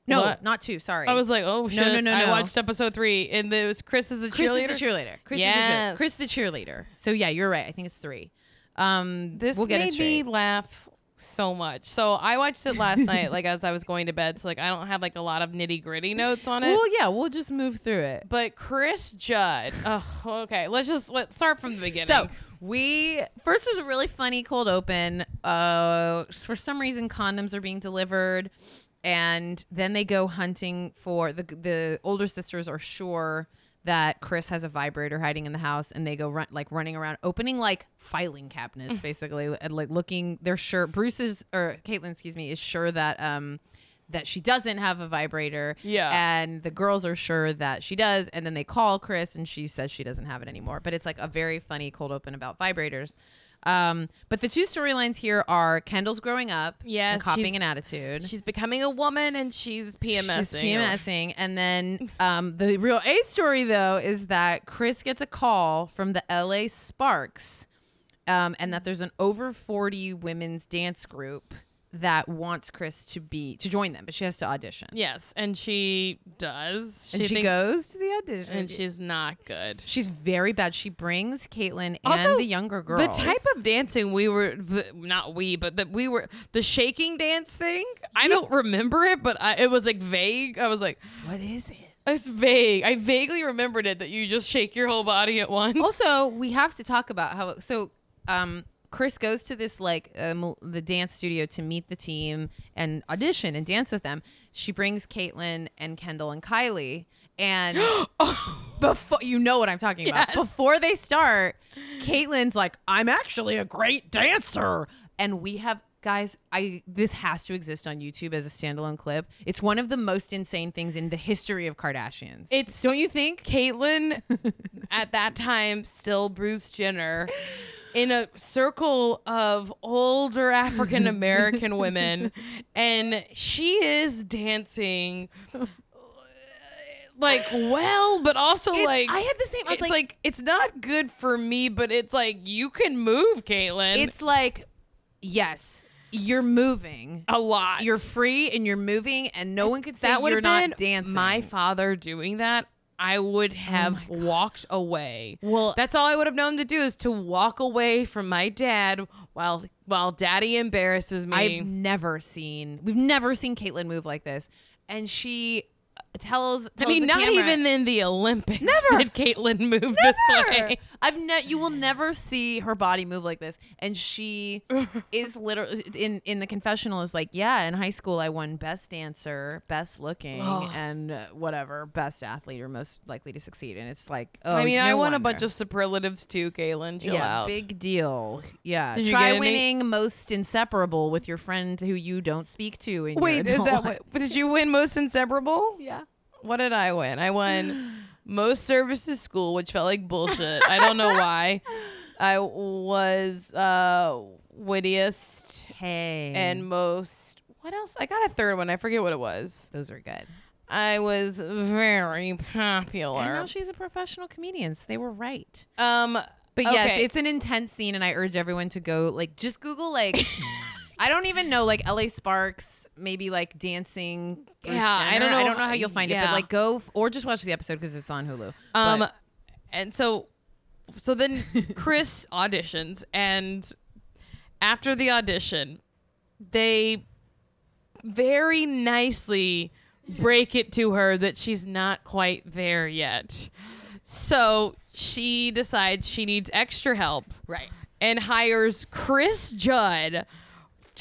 No, What? not two. Sorry. I was like, oh shit! no, no, I no. watched episode three, and it was Kris as a Kris cheerleader. is the cheerleader. Kris is the cheerleader. Yes. Kris the cheerleader. So yeah, you're right. I think it's three. Um, This we'll made me laugh so much. So I watched it last night, like as I was going to bed. So like I don't have like a lot of nitty gritty notes on it. Well, yeah, we'll just move through it. But Chris Judd. Oh, okay. Let's just let's start from the beginning. So we first is a really funny cold open. Uh, for some reason, condoms are being delivered, and then they go hunting for the the older sisters are sure that Kris has a vibrator hiding in the house, and they go run like running around, opening like filing cabinets, basically, and like looking. They're sure Bruce is or Caitlyn, excuse me, is sure that um that she doesn't have a vibrator. Yeah. And the girls are sure that she does. And then they call Kris and she says she doesn't have it anymore. But it's like a very funny cold open about vibrators. Um, but the two storylines here are Kendall's growing up Yes, and copying an attitude. she's becoming a woman and she's PMSing. She's *laughs* PMSing. And then um, the real A story, though, is that Kris gets a call from the LA Sparks um, and that there's an over 40 women's dance group that wants Kris to be to join them, but she has to audition. Yes, and she does. and she thinks- goes to the audition. and she's not good. She's very bad. She brings Caitlyn Also, and the younger girls. The type of dancing we were, the, not we, but that we were, the shaking dance thing. I don't remember it, but I, it was like vague. I was like, what is it? it's vague. I vaguely remembered it that you just shake your whole body at once. Also, we have to talk about how so um Kris goes to this like um, the dance studio to meet the team and audition and dance with them. She brings Caitlyn and Kendall and Kylie and *gasps* before you know what I'm talking about. Before they start, Caitlyn's like, "I'm actually a great dancer," and we have guys. I this has to exist on YouTube as a standalone clip. It's one of the most insane things in the history of Kardashians. It's- don't you think? Caitlyn, *laughs* at that time, still Bruce Jenner, in a circle of older African American *laughs* women, and she is dancing. Like well, but also It's- like I had the same. I was it's like, it's not good for me, but it's like you can move, Caitlyn. it's like, yes, you're moving. a lot. You're free and you're moving, and no one could say that would you're have not dancing. my father doing that. I would oh have walked away. Well- that's all I would have known to do is to walk away from my dad while while daddy embarrasses me. I've never seen. We've never seen Caitlyn move like this, and she uh, tells. I mean, not camera- even in the Olympics Never. did Caitlyn move this way. I've ne- you will never see her body move like this, and she *laughs* is literally in in the confessional is like, yeah, in high school I won best dancer, best looking, and uh, whatever, best athlete or most likely to succeed, and it's like, oh, I mean, no I won a bunch of superlatives too, Caitlyn. Chill yeah, out. big deal. Yeah, Did try get any- winning most inseparable with your friend who you don't speak to. Wait, is that life. what? Did you win most inseparable? *laughs* Yeah. What did I win? I won *gasps* *gasps* *gasps* most services school, which felt like bullshit. I don't know why. *laughs* I was uh wittiest Hey, and most what else? I got a third one. I forget what it was. those are good. I was very popular. now she's a professional comedian, so they were right. Um But yes, okay. it's an intense scene, and I urge everyone to go like just Google like *laughs* I don't even know like L.A. Sparks, maybe like dancing. Bruce Yeah, I don't know I don't know how- you'll find it, but like go f- or just watch the episode because it's on Hulu. Um, But- and so, so then *laughs* Kris auditions, and after the audition, they very nicely break it to her that she's not quite there yet. So she decides she needs extra help. Right. And hires Chris Judd.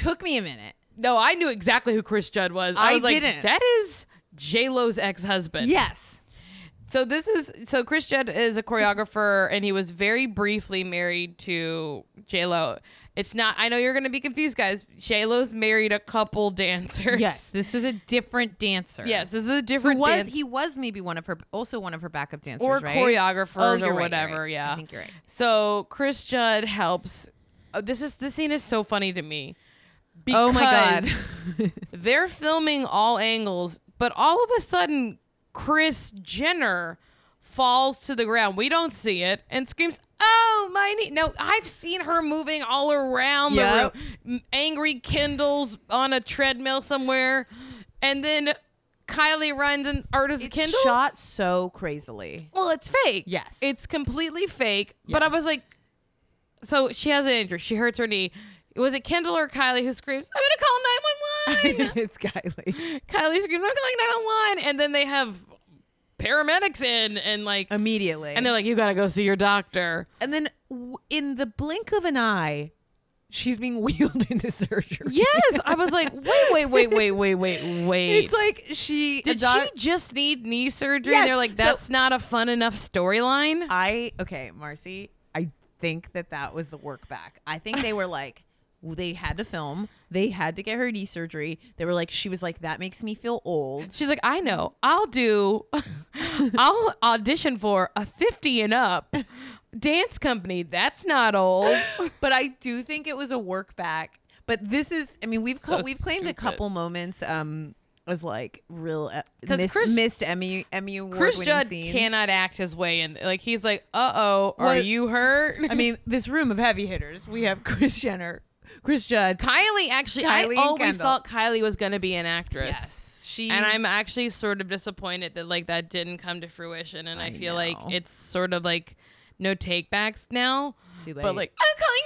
Took me a minute. No, I knew exactly who Chris Judd was. I, I was didn't. that is J Lo's ex husband. Yes. So this is so Chris Judd is a choreographer and he was very briefly married to J Lo. It's not. I know you're going to be confused, guys. J Lo's married a couple dancers. Yes. This is a different dancer. Yes, this is a Who different was dance he was maybe one of her also one of her backup dancers or right? choreographers Oh, or right, whatever. right. Yeah, I think you're right. So Chris Judd helps. uh, this is this scene is so funny to me. Oh my God. *laughs* they're filming all angles, but all of a sudden, Kris Jenner falls to the ground. We don't see it and screams, "Oh my knee!" No, I've seen her moving all around Yep. the room. Angry Kendall's on a treadmill somewhere, and then Kylie runs and artist It's Kendall. shot so crazily. Well, it's fake. Yes. It's completely fake. But I was like, so she has an injury. She hurts her knee. Was it Kendall or Kylie who screams, I'm going to call 911? *laughs* it's Kylie. Kylie screams, I'm calling 911. And then they have paramedics in and like, Immediately. and they're like, you got to go see your doctor. and then w- in the blink of an eye, she's being *laughs* wheeled into surgery. Yes. I was like, *laughs* wait, wait, wait, wait, wait, wait, wait. It's like she did doc- she just need knee surgery? Yes. And they're like, So- that's not a fun enough storyline. I okay, Marcy. I think that that was the work back. I think they were like, they had to film. They had to get her knee surgery. They were like, she was like, that makes me feel old. She's like, I know. I'll do. *laughs* I'll audition for a fifty and up dance company. That's not old. *laughs* But I do think it was a work back. But this is, I mean, we've So cl- we've claimed a couple moments um as like real uh, 'Cause miss, Chris- missed Emmy Emmy award Chris Judd scenes. cannot act his way in. Like he's like, uh oh, are Well, you hurt? I mean, *laughs* this room of heavy hitters. We have Kris Jenner, Chris Judd. Kylie actually. Kylie I always thought Kylie was gonna be an actress. Yes, she. And I'm actually sort of disappointed that like that didn't come to fruition, and I, I feel like it's sort of like no takebacks now. Too But like, I'm calling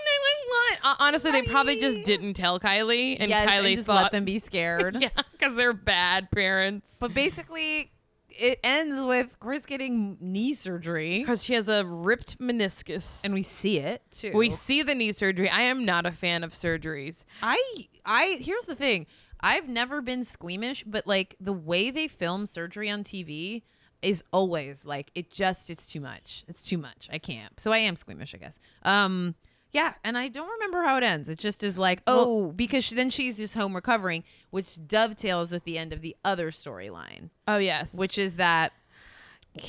911. Uh, honestly, they probably just didn't tell Kylie, and yes, Kylie and just thought, let them be scared. *laughs* yeah, because they're bad parents. But basically, it ends with Kris getting knee surgery, Because she has a ripped meniscus, and we see it too. we see the knee surgery. I am not a fan of surgeries. I, I. Here's the thing. I've never been squeamish, but like the way they film surgery on TV is always like it just it's too much. It's too much. I can't. So I am squeamish, I guess. Um yeah, and I don't remember how it ends. It just is like, oh, because she, then she's just home recovering, which dovetails with the end of the other storyline, Oh yes, which is that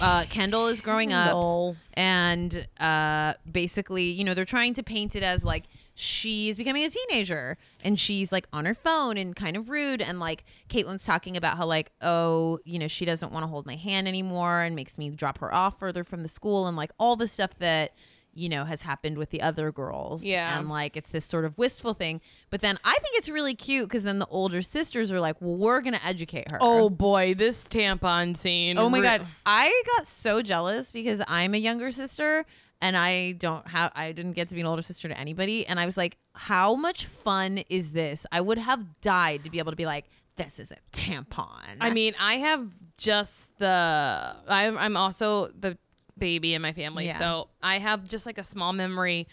uh, Kendall is growing up and uh, basically, you know, they're trying to paint it as like she's becoming a teenager and she's like on her phone and kind of rude and like Caitlyn's talking about how like oh you know she doesn't want to hold my hand anymore and makes me drop her off further from the school and like all the stuff that you know has happened with the other girls Yeah. and like it's this sort of wistful thing but then I think it's really cute because then the older sisters are like well we're gonna educate her Oh boy, this tampon scene. Oh my god, I got so jealous because I'm a younger sister and I don't have I didn't get to be an older sister to anybody and I was like, how much fun is this? I would have died to be able to be like, this is a tampon. I mean, I have just the. I'm, I'm also the baby in my family, Yeah. so I have just like a small memory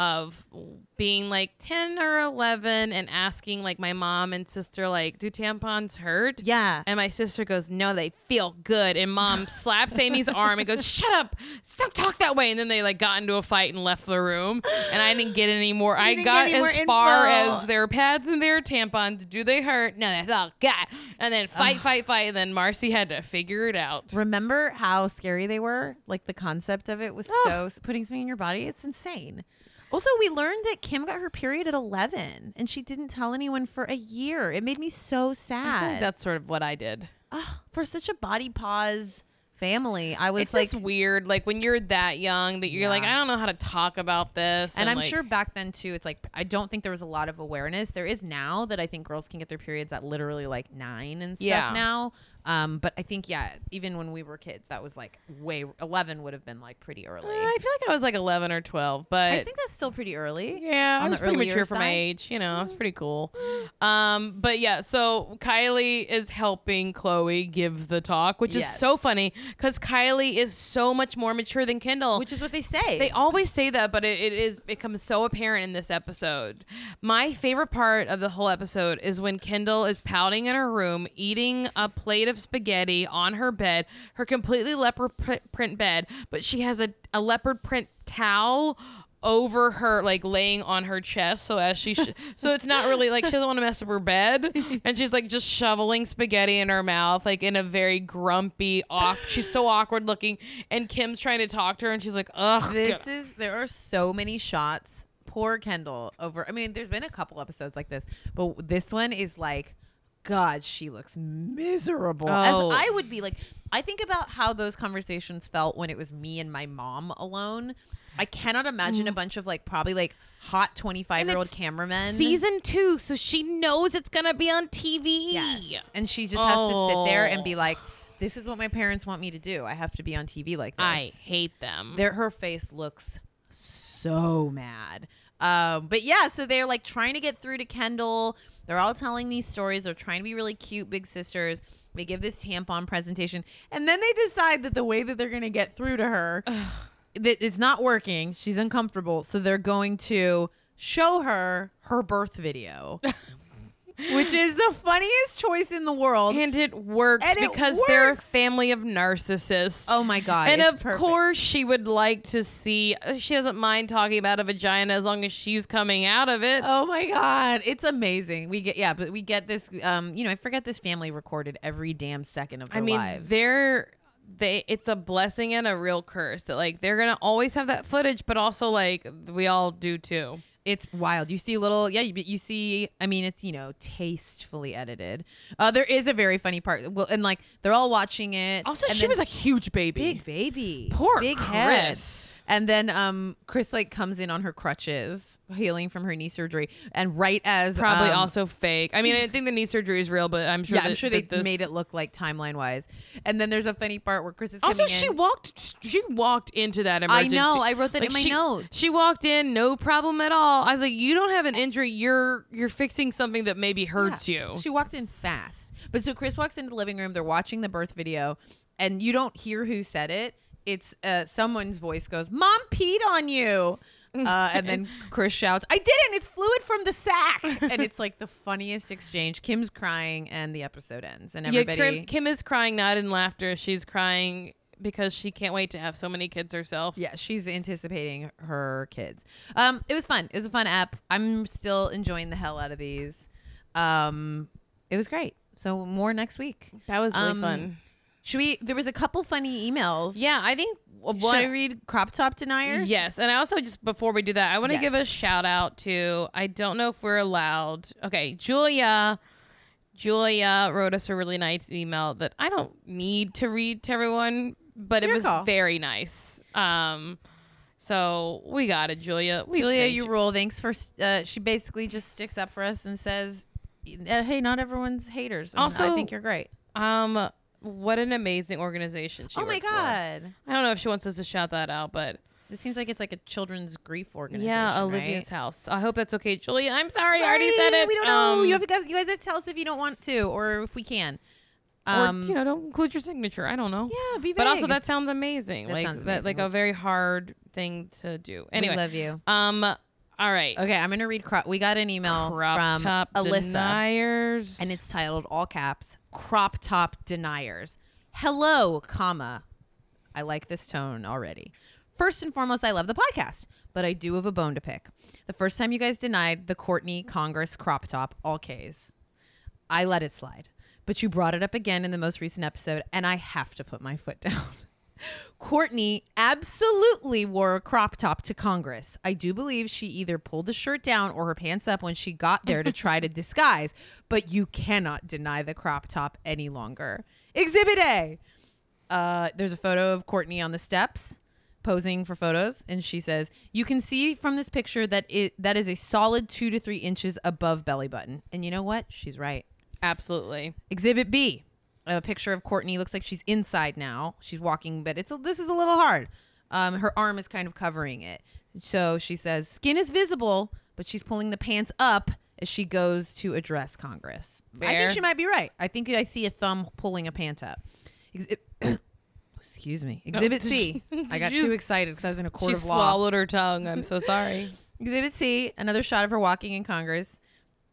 of being like 10 or 11 and asking like my mom and sister like do tampons hurt? Yeah. and my sister goes no they feel good. And mom *laughs* slaps amy's arm and goes shut up. Stop talk that way. And then they like got into a fight and left the room. And i didn't get any more. I got as far info. as their pads and their tampons. Do they hurt? No they felt good. And then fight fight fight. And then marcy had to figure it out. Remember how scary they were? Like the concept of it was so putting something in your body. It's insane. Also, we learned that Kim got her period at 11 and she didn't tell anyone for a year. It made me so sad. I think that's sort of what i did Ugh, for such a body pause family, I was it's like, just weird like when you're that young that you're like i don't know how to talk about this and I'm like- sure back then too, it's like I don't think there was a lot of awareness. There is now that I think girls can get their periods at literally like nine and stuff Yeah. now. Um, but I think yeah, even when we were kids, that was like way eleven would have been like pretty early. Uh, i feel like i was like 11 or 12 but I think that's still pretty early. Yeah, I was pretty mature for my age. You know, I was pretty cool. Um, but yeah, so Kylie is helping Khloe give the talk, which is so funny because Kylie is so much more mature than Kendall. Which is what they say. they always say that, but it, it is becomes so apparent in this episode. My favorite part of the whole episode is when Kendall is pouting in her room, eating a plate of spaghetti on her bed, her completely leopard print bed, but she has a, a leopard print towel over her like laying on her chest so as she sh- so it's not really like she doesn't want to mess up her bed and she's like just shoveling spaghetti in her mouth like in a very grumpy awk- she's so awkward looking and kim's trying to talk to her and she's like ugh This is there are so many shots. Poor Kendall over. I mean, there's been a couple episodes like this, but this one is like, God, she looks miserable. As Oh. I would be like, I think about how those conversations felt when it was me and my mom alone. I cannot imagine a bunch of like probably like hot 25 year old cameramen. season two so she knows it's gonna be on tv Yes. And she just has to sit there and be Oh. like, this is what my parents want me to do. I have to be on TV like this. i hate them Their her face looks so mad. Um, but yeah, so they're like trying to get through to Kendall. They're all telling these stories. They're trying to be really cute big sisters. They give this tampon presentation, and then they decide that the way that they're going to get through to her, that it's not working. She's uncomfortable, so they're going to show her her birth video, *laughs* which is the funniest choice in the world. and it works And it because they're a family of narcissists oh my god! and of perfect. course she would like to see uh, she doesn't mind talking about a vagina as long as she's coming out of it Oh my god, it's amazing. We get yeah, but we get this. Um, you know, I forget this family recorded every damn second of their i mean lives. they're they it's a blessing and a real curse that like they're gonna always have that footage but also like we all do too It's wild. You see little, yeah. You, you see, I mean, it's you know tastefully edited. Uh, there is a very funny part. Well, and like they're all watching it. also she was a huge baby big baby, Poor big head. And then um, Kris like comes in on her crutches, healing from her knee surgery, and right as probably um, also fake i mean i think the knee surgery is real but i'm sure yeah, I'm that- sure they this- made it look like timeline wise. And then there's a funny part where Kris is Also, she in. walked. She walked into that I know. I wrote that in my she, notes. She walked in, no problem at all. I was like, "You don't have an injury. You're you're fixing something that maybe hurts Yeah. you." She walked in fast. But so Kris walks into the living room. They're watching the birth video, and you don't hear who said it. It's uh, someone's voice goes, "Mom peed on you," uh, and then *laughs* Kris shouts, "I didn't! It's fluid from the sack!" and it's like the funniest exchange. Kim's crying, and the episode ends, and yeah, everybody. Kim, Kim is crying not in laughter. She's crying because she can't wait to have so many kids herself. yeah, she's anticipating her kids. Um, it was fun. It was a fun app. I'm still enjoying the hell out of these. Um, it was great. So more next week. That was really Um, fun. Should we? There was a couple funny emails. Yeah, I think Should one. I read crop top deniers? Yes, and I also just before we do that, I want to Yes. give a shout out to I don't know if we're allowed. Okay, Julia. Julia wrote us a really nice email that I don't need to read to everyone, but Your it was call. very nice. Um, so we got it, Julia. We Julia, thank you rule. Thanks for. Uh, she basically just sticks up for us and says, uh, "Hey, not everyone's haters." And I think you're great. Um, what an amazing organization she oh my god, I don't know if she wants us to shout that out, but it seems like it's like a children's grief organization. yeah, Olivia's right? house. I hope that's okay, Julia. I'm sorry, I already said Sorry, it. We don't know. Um, you have to guys. You guys have to tell us if you don't want to, or if we can. Um, or you know, don't include your signature. I don't know. yeah, be. But also, that sounds amazing. That like sounds that, like a very hard thing to do. Anyway, we love you. um, all right. Okay, I'm gonna read. Crop. We got an email Crop from top Alyssa. deniers, and it's titled all caps crop top deniers hello comma i like this tone already first and foremost i love the podcast but i do have a bone to pick the first time you guys denied the courtney congress crop top all k's i let it slide but you brought it up again in the most recent episode and i have to put my foot *laughs* down Courtney absolutely wore a crop top to Congress. I do believe she either pulled the shirt down or her pants up when she got there to try to *laughs* disguise, but you cannot deny the crop top any longer. Exhibit A. Uh, there's a photo of Courtney on the steps posing for photos, and she says, "You can see from this picture that it that is a solid two to three inches above belly button." And you know what? She's right. absolutely. Exhibit B, a picture of Courtney looks like she's inside now. She's walking, but it's a, this is a little hard. Um, her arm is kind of covering it. So she says, "Skin is visible, but she's pulling the pants up as she goes to address Congress." I think she might be right. I think I see a thumb pulling a pant up. Exhi- *coughs* Excuse me. Exhibit C. *laughs* I got too excited because I was in a court She of law. swallowed her tongue. I'm so sorry. *laughs* Exhibit C, another shot of her walking in Congress.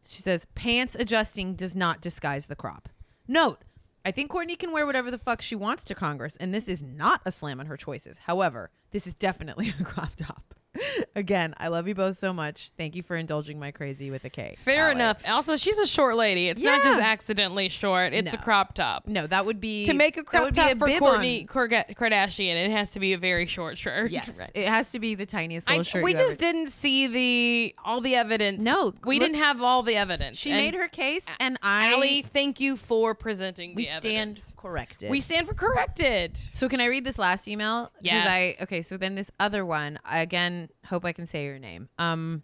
She says, pants adjusting does not disguise the crop. Note, I think Courtney can wear whatever the fuck she wants to Congress, and this is not a slam on her choices. However, this is definitely *laughs* a crop top. *laughs* Again, I love you both so much. Thank you for indulging my crazy with a K. Fair Allie. enough. Also, she's a short lady. It's not just accidentally short. It's a crop top. No, that would be To make a that crop would be top for bib Courtney on- Korga- Kardashian, it has to be a very short shirt. Yes, Right. *laughs* it has to be the tiniest I, little shirt. we you just ever- didn't see the all the evidence. No, we look- didn't have all the evidence. She And made her case, and I Allie, thank you for presenting we the stand evidence. corrected. We stand for corrected. So can I read this last email? 'Cause Yes. I okay. So then this other one. I hope I can say your name. Um,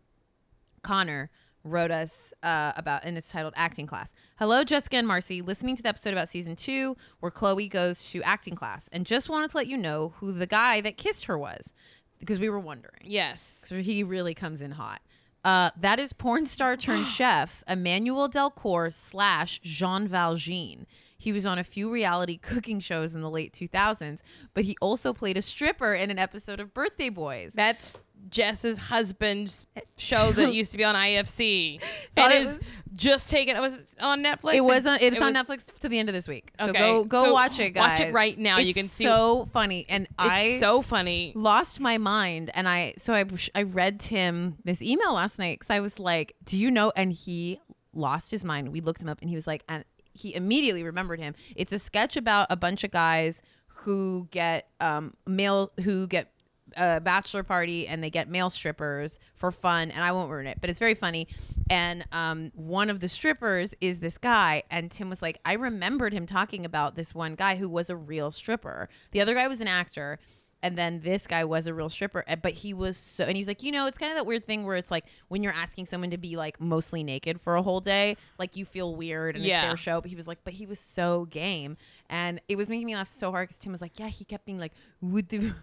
Connor wrote us uh, about, and it's titled "Acting Class." Hello, Jessica and Marcy. Listening to the episode about season two where Khloe goes to acting class, and just wanted to let you know who the guy that kissed her was, because we were wondering. Yes. So he really comes in hot. Uh, that is porn star turned *gasps* chef Emmanuel Delcourt slash Jean Valjean. He was on a few reality *laughs* cooking shows in the late 2000s, but he also played a stripper in an episode of Birthday Boys. That's Jess's husband's show that used to be on IFC. *laughs* Thought it it is was- just taken. It was on Netflix? It was on, it's on was- Netflix to the end of this week. So Okay, go go so watch it, guys. watch it right now. You can see- it's so funny, and It's I so funny. lost my mind and i so i I read tim this email last night because i was like do you know and he lost his mind we looked him up and he was like and he immediately remembered him. It's a sketch about a bunch of guys who get um male who get a bachelor party and they get male strippers for fun and I won't ruin it but it's very funny. And um one of the strippers is this guy and Tim was like I remembered him talking about this one guy who was a real stripper. The other guy was an actor and then this guy was a real stripper uh, but he was so and he's like you know it's kind of that weird thing where it's like when you're asking someone to be like mostly naked for a whole day like you feel weird and Yeah. it's their show but he was like but he was so game and it was making me laugh so hard because tim was like yeah he kept being like what if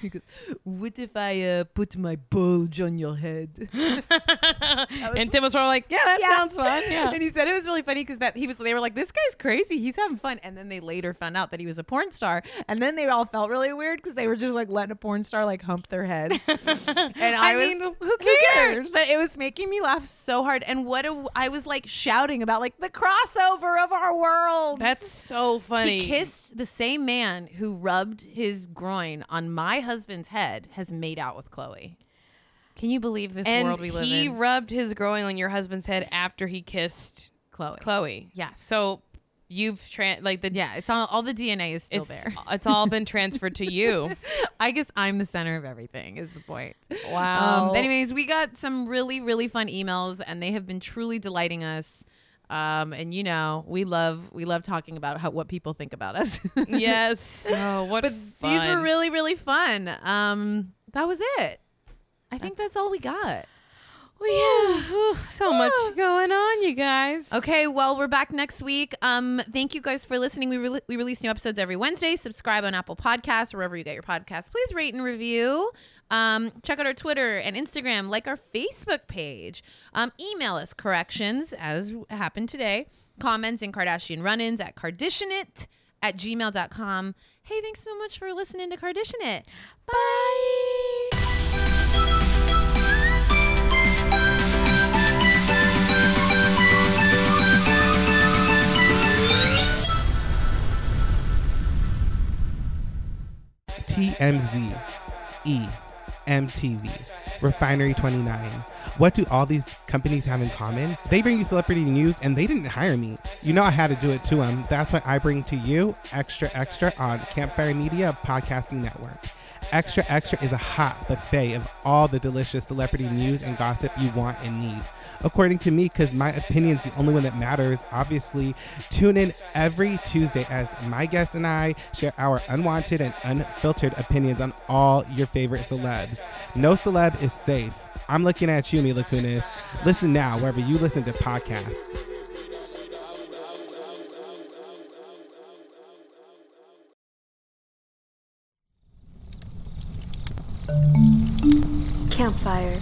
he goes what if i uh, put my bulge on your head *laughs* and Tim was probably like, "Yeah, that Yeah. sounds fun." Yeah. and he said it was really funny because that he was they were like this guy's crazy he's having fun and then they later found out that he was a porn star and then they all felt really weird because they were just like letting a porn star like hump their heads *laughs* and I, I was mean, who who cares? cares but it was making me laugh so hard and what a, I was like shouting about like the crossover of our worlds That's so funny. He kissed the same man who rubbed his groin on my husband's head has made out with Khloe. Can you believe this and world we live he in? He rubbed his groin on your husband's head after he kissed Khloe. Khloe. Yes. So you've tran like the Yeah, it's all all the DNA is still it's there. it's all been *laughs* transferred to you. I guess I'm the center of everything is the point. Wow. Um, anyways, we got some really really fun emails and they have been truly delighting us. Um, and you know, we love we love talking about how what people think about us. *laughs* yes. Oh, what but fun. these were really really fun. Um, that was it. I think that's all we got. Well, yeah. So much going on, you guys. Okay, well, we're back next week. Um, thank you guys for listening. We re- we release new episodes every Wednesday. Subscribe on Apple Podcasts, wherever you get your podcasts. Please rate and review. Um, check out our Twitter and Instagram, like our Facebook page. Um, email us corrections, as happened today, comments and Kardashian run ins at Kardashianit at gmail.com. Hey, thanks so much for listening to Kardashianit. Bye. TMZ, E, MTV, Refinery 29. What do all these companies have in common? They bring you celebrity news and they didn't hire me. You know I had to do it to them. That's why I bring to you Extra Extra on Campfire Media Podcasting Network. Extra Extra is a hot buffet of all the delicious celebrity news and gossip you want and need. According to me, because my opinion's the only one that matters, obviously, tune in every Tuesday as my guests and I share our unwanted and unfiltered opinions on all your favorite celebs. No celeb is safe. I'm looking at you, Mila Kunis. Listen now wherever you listen to podcasts. Campfire.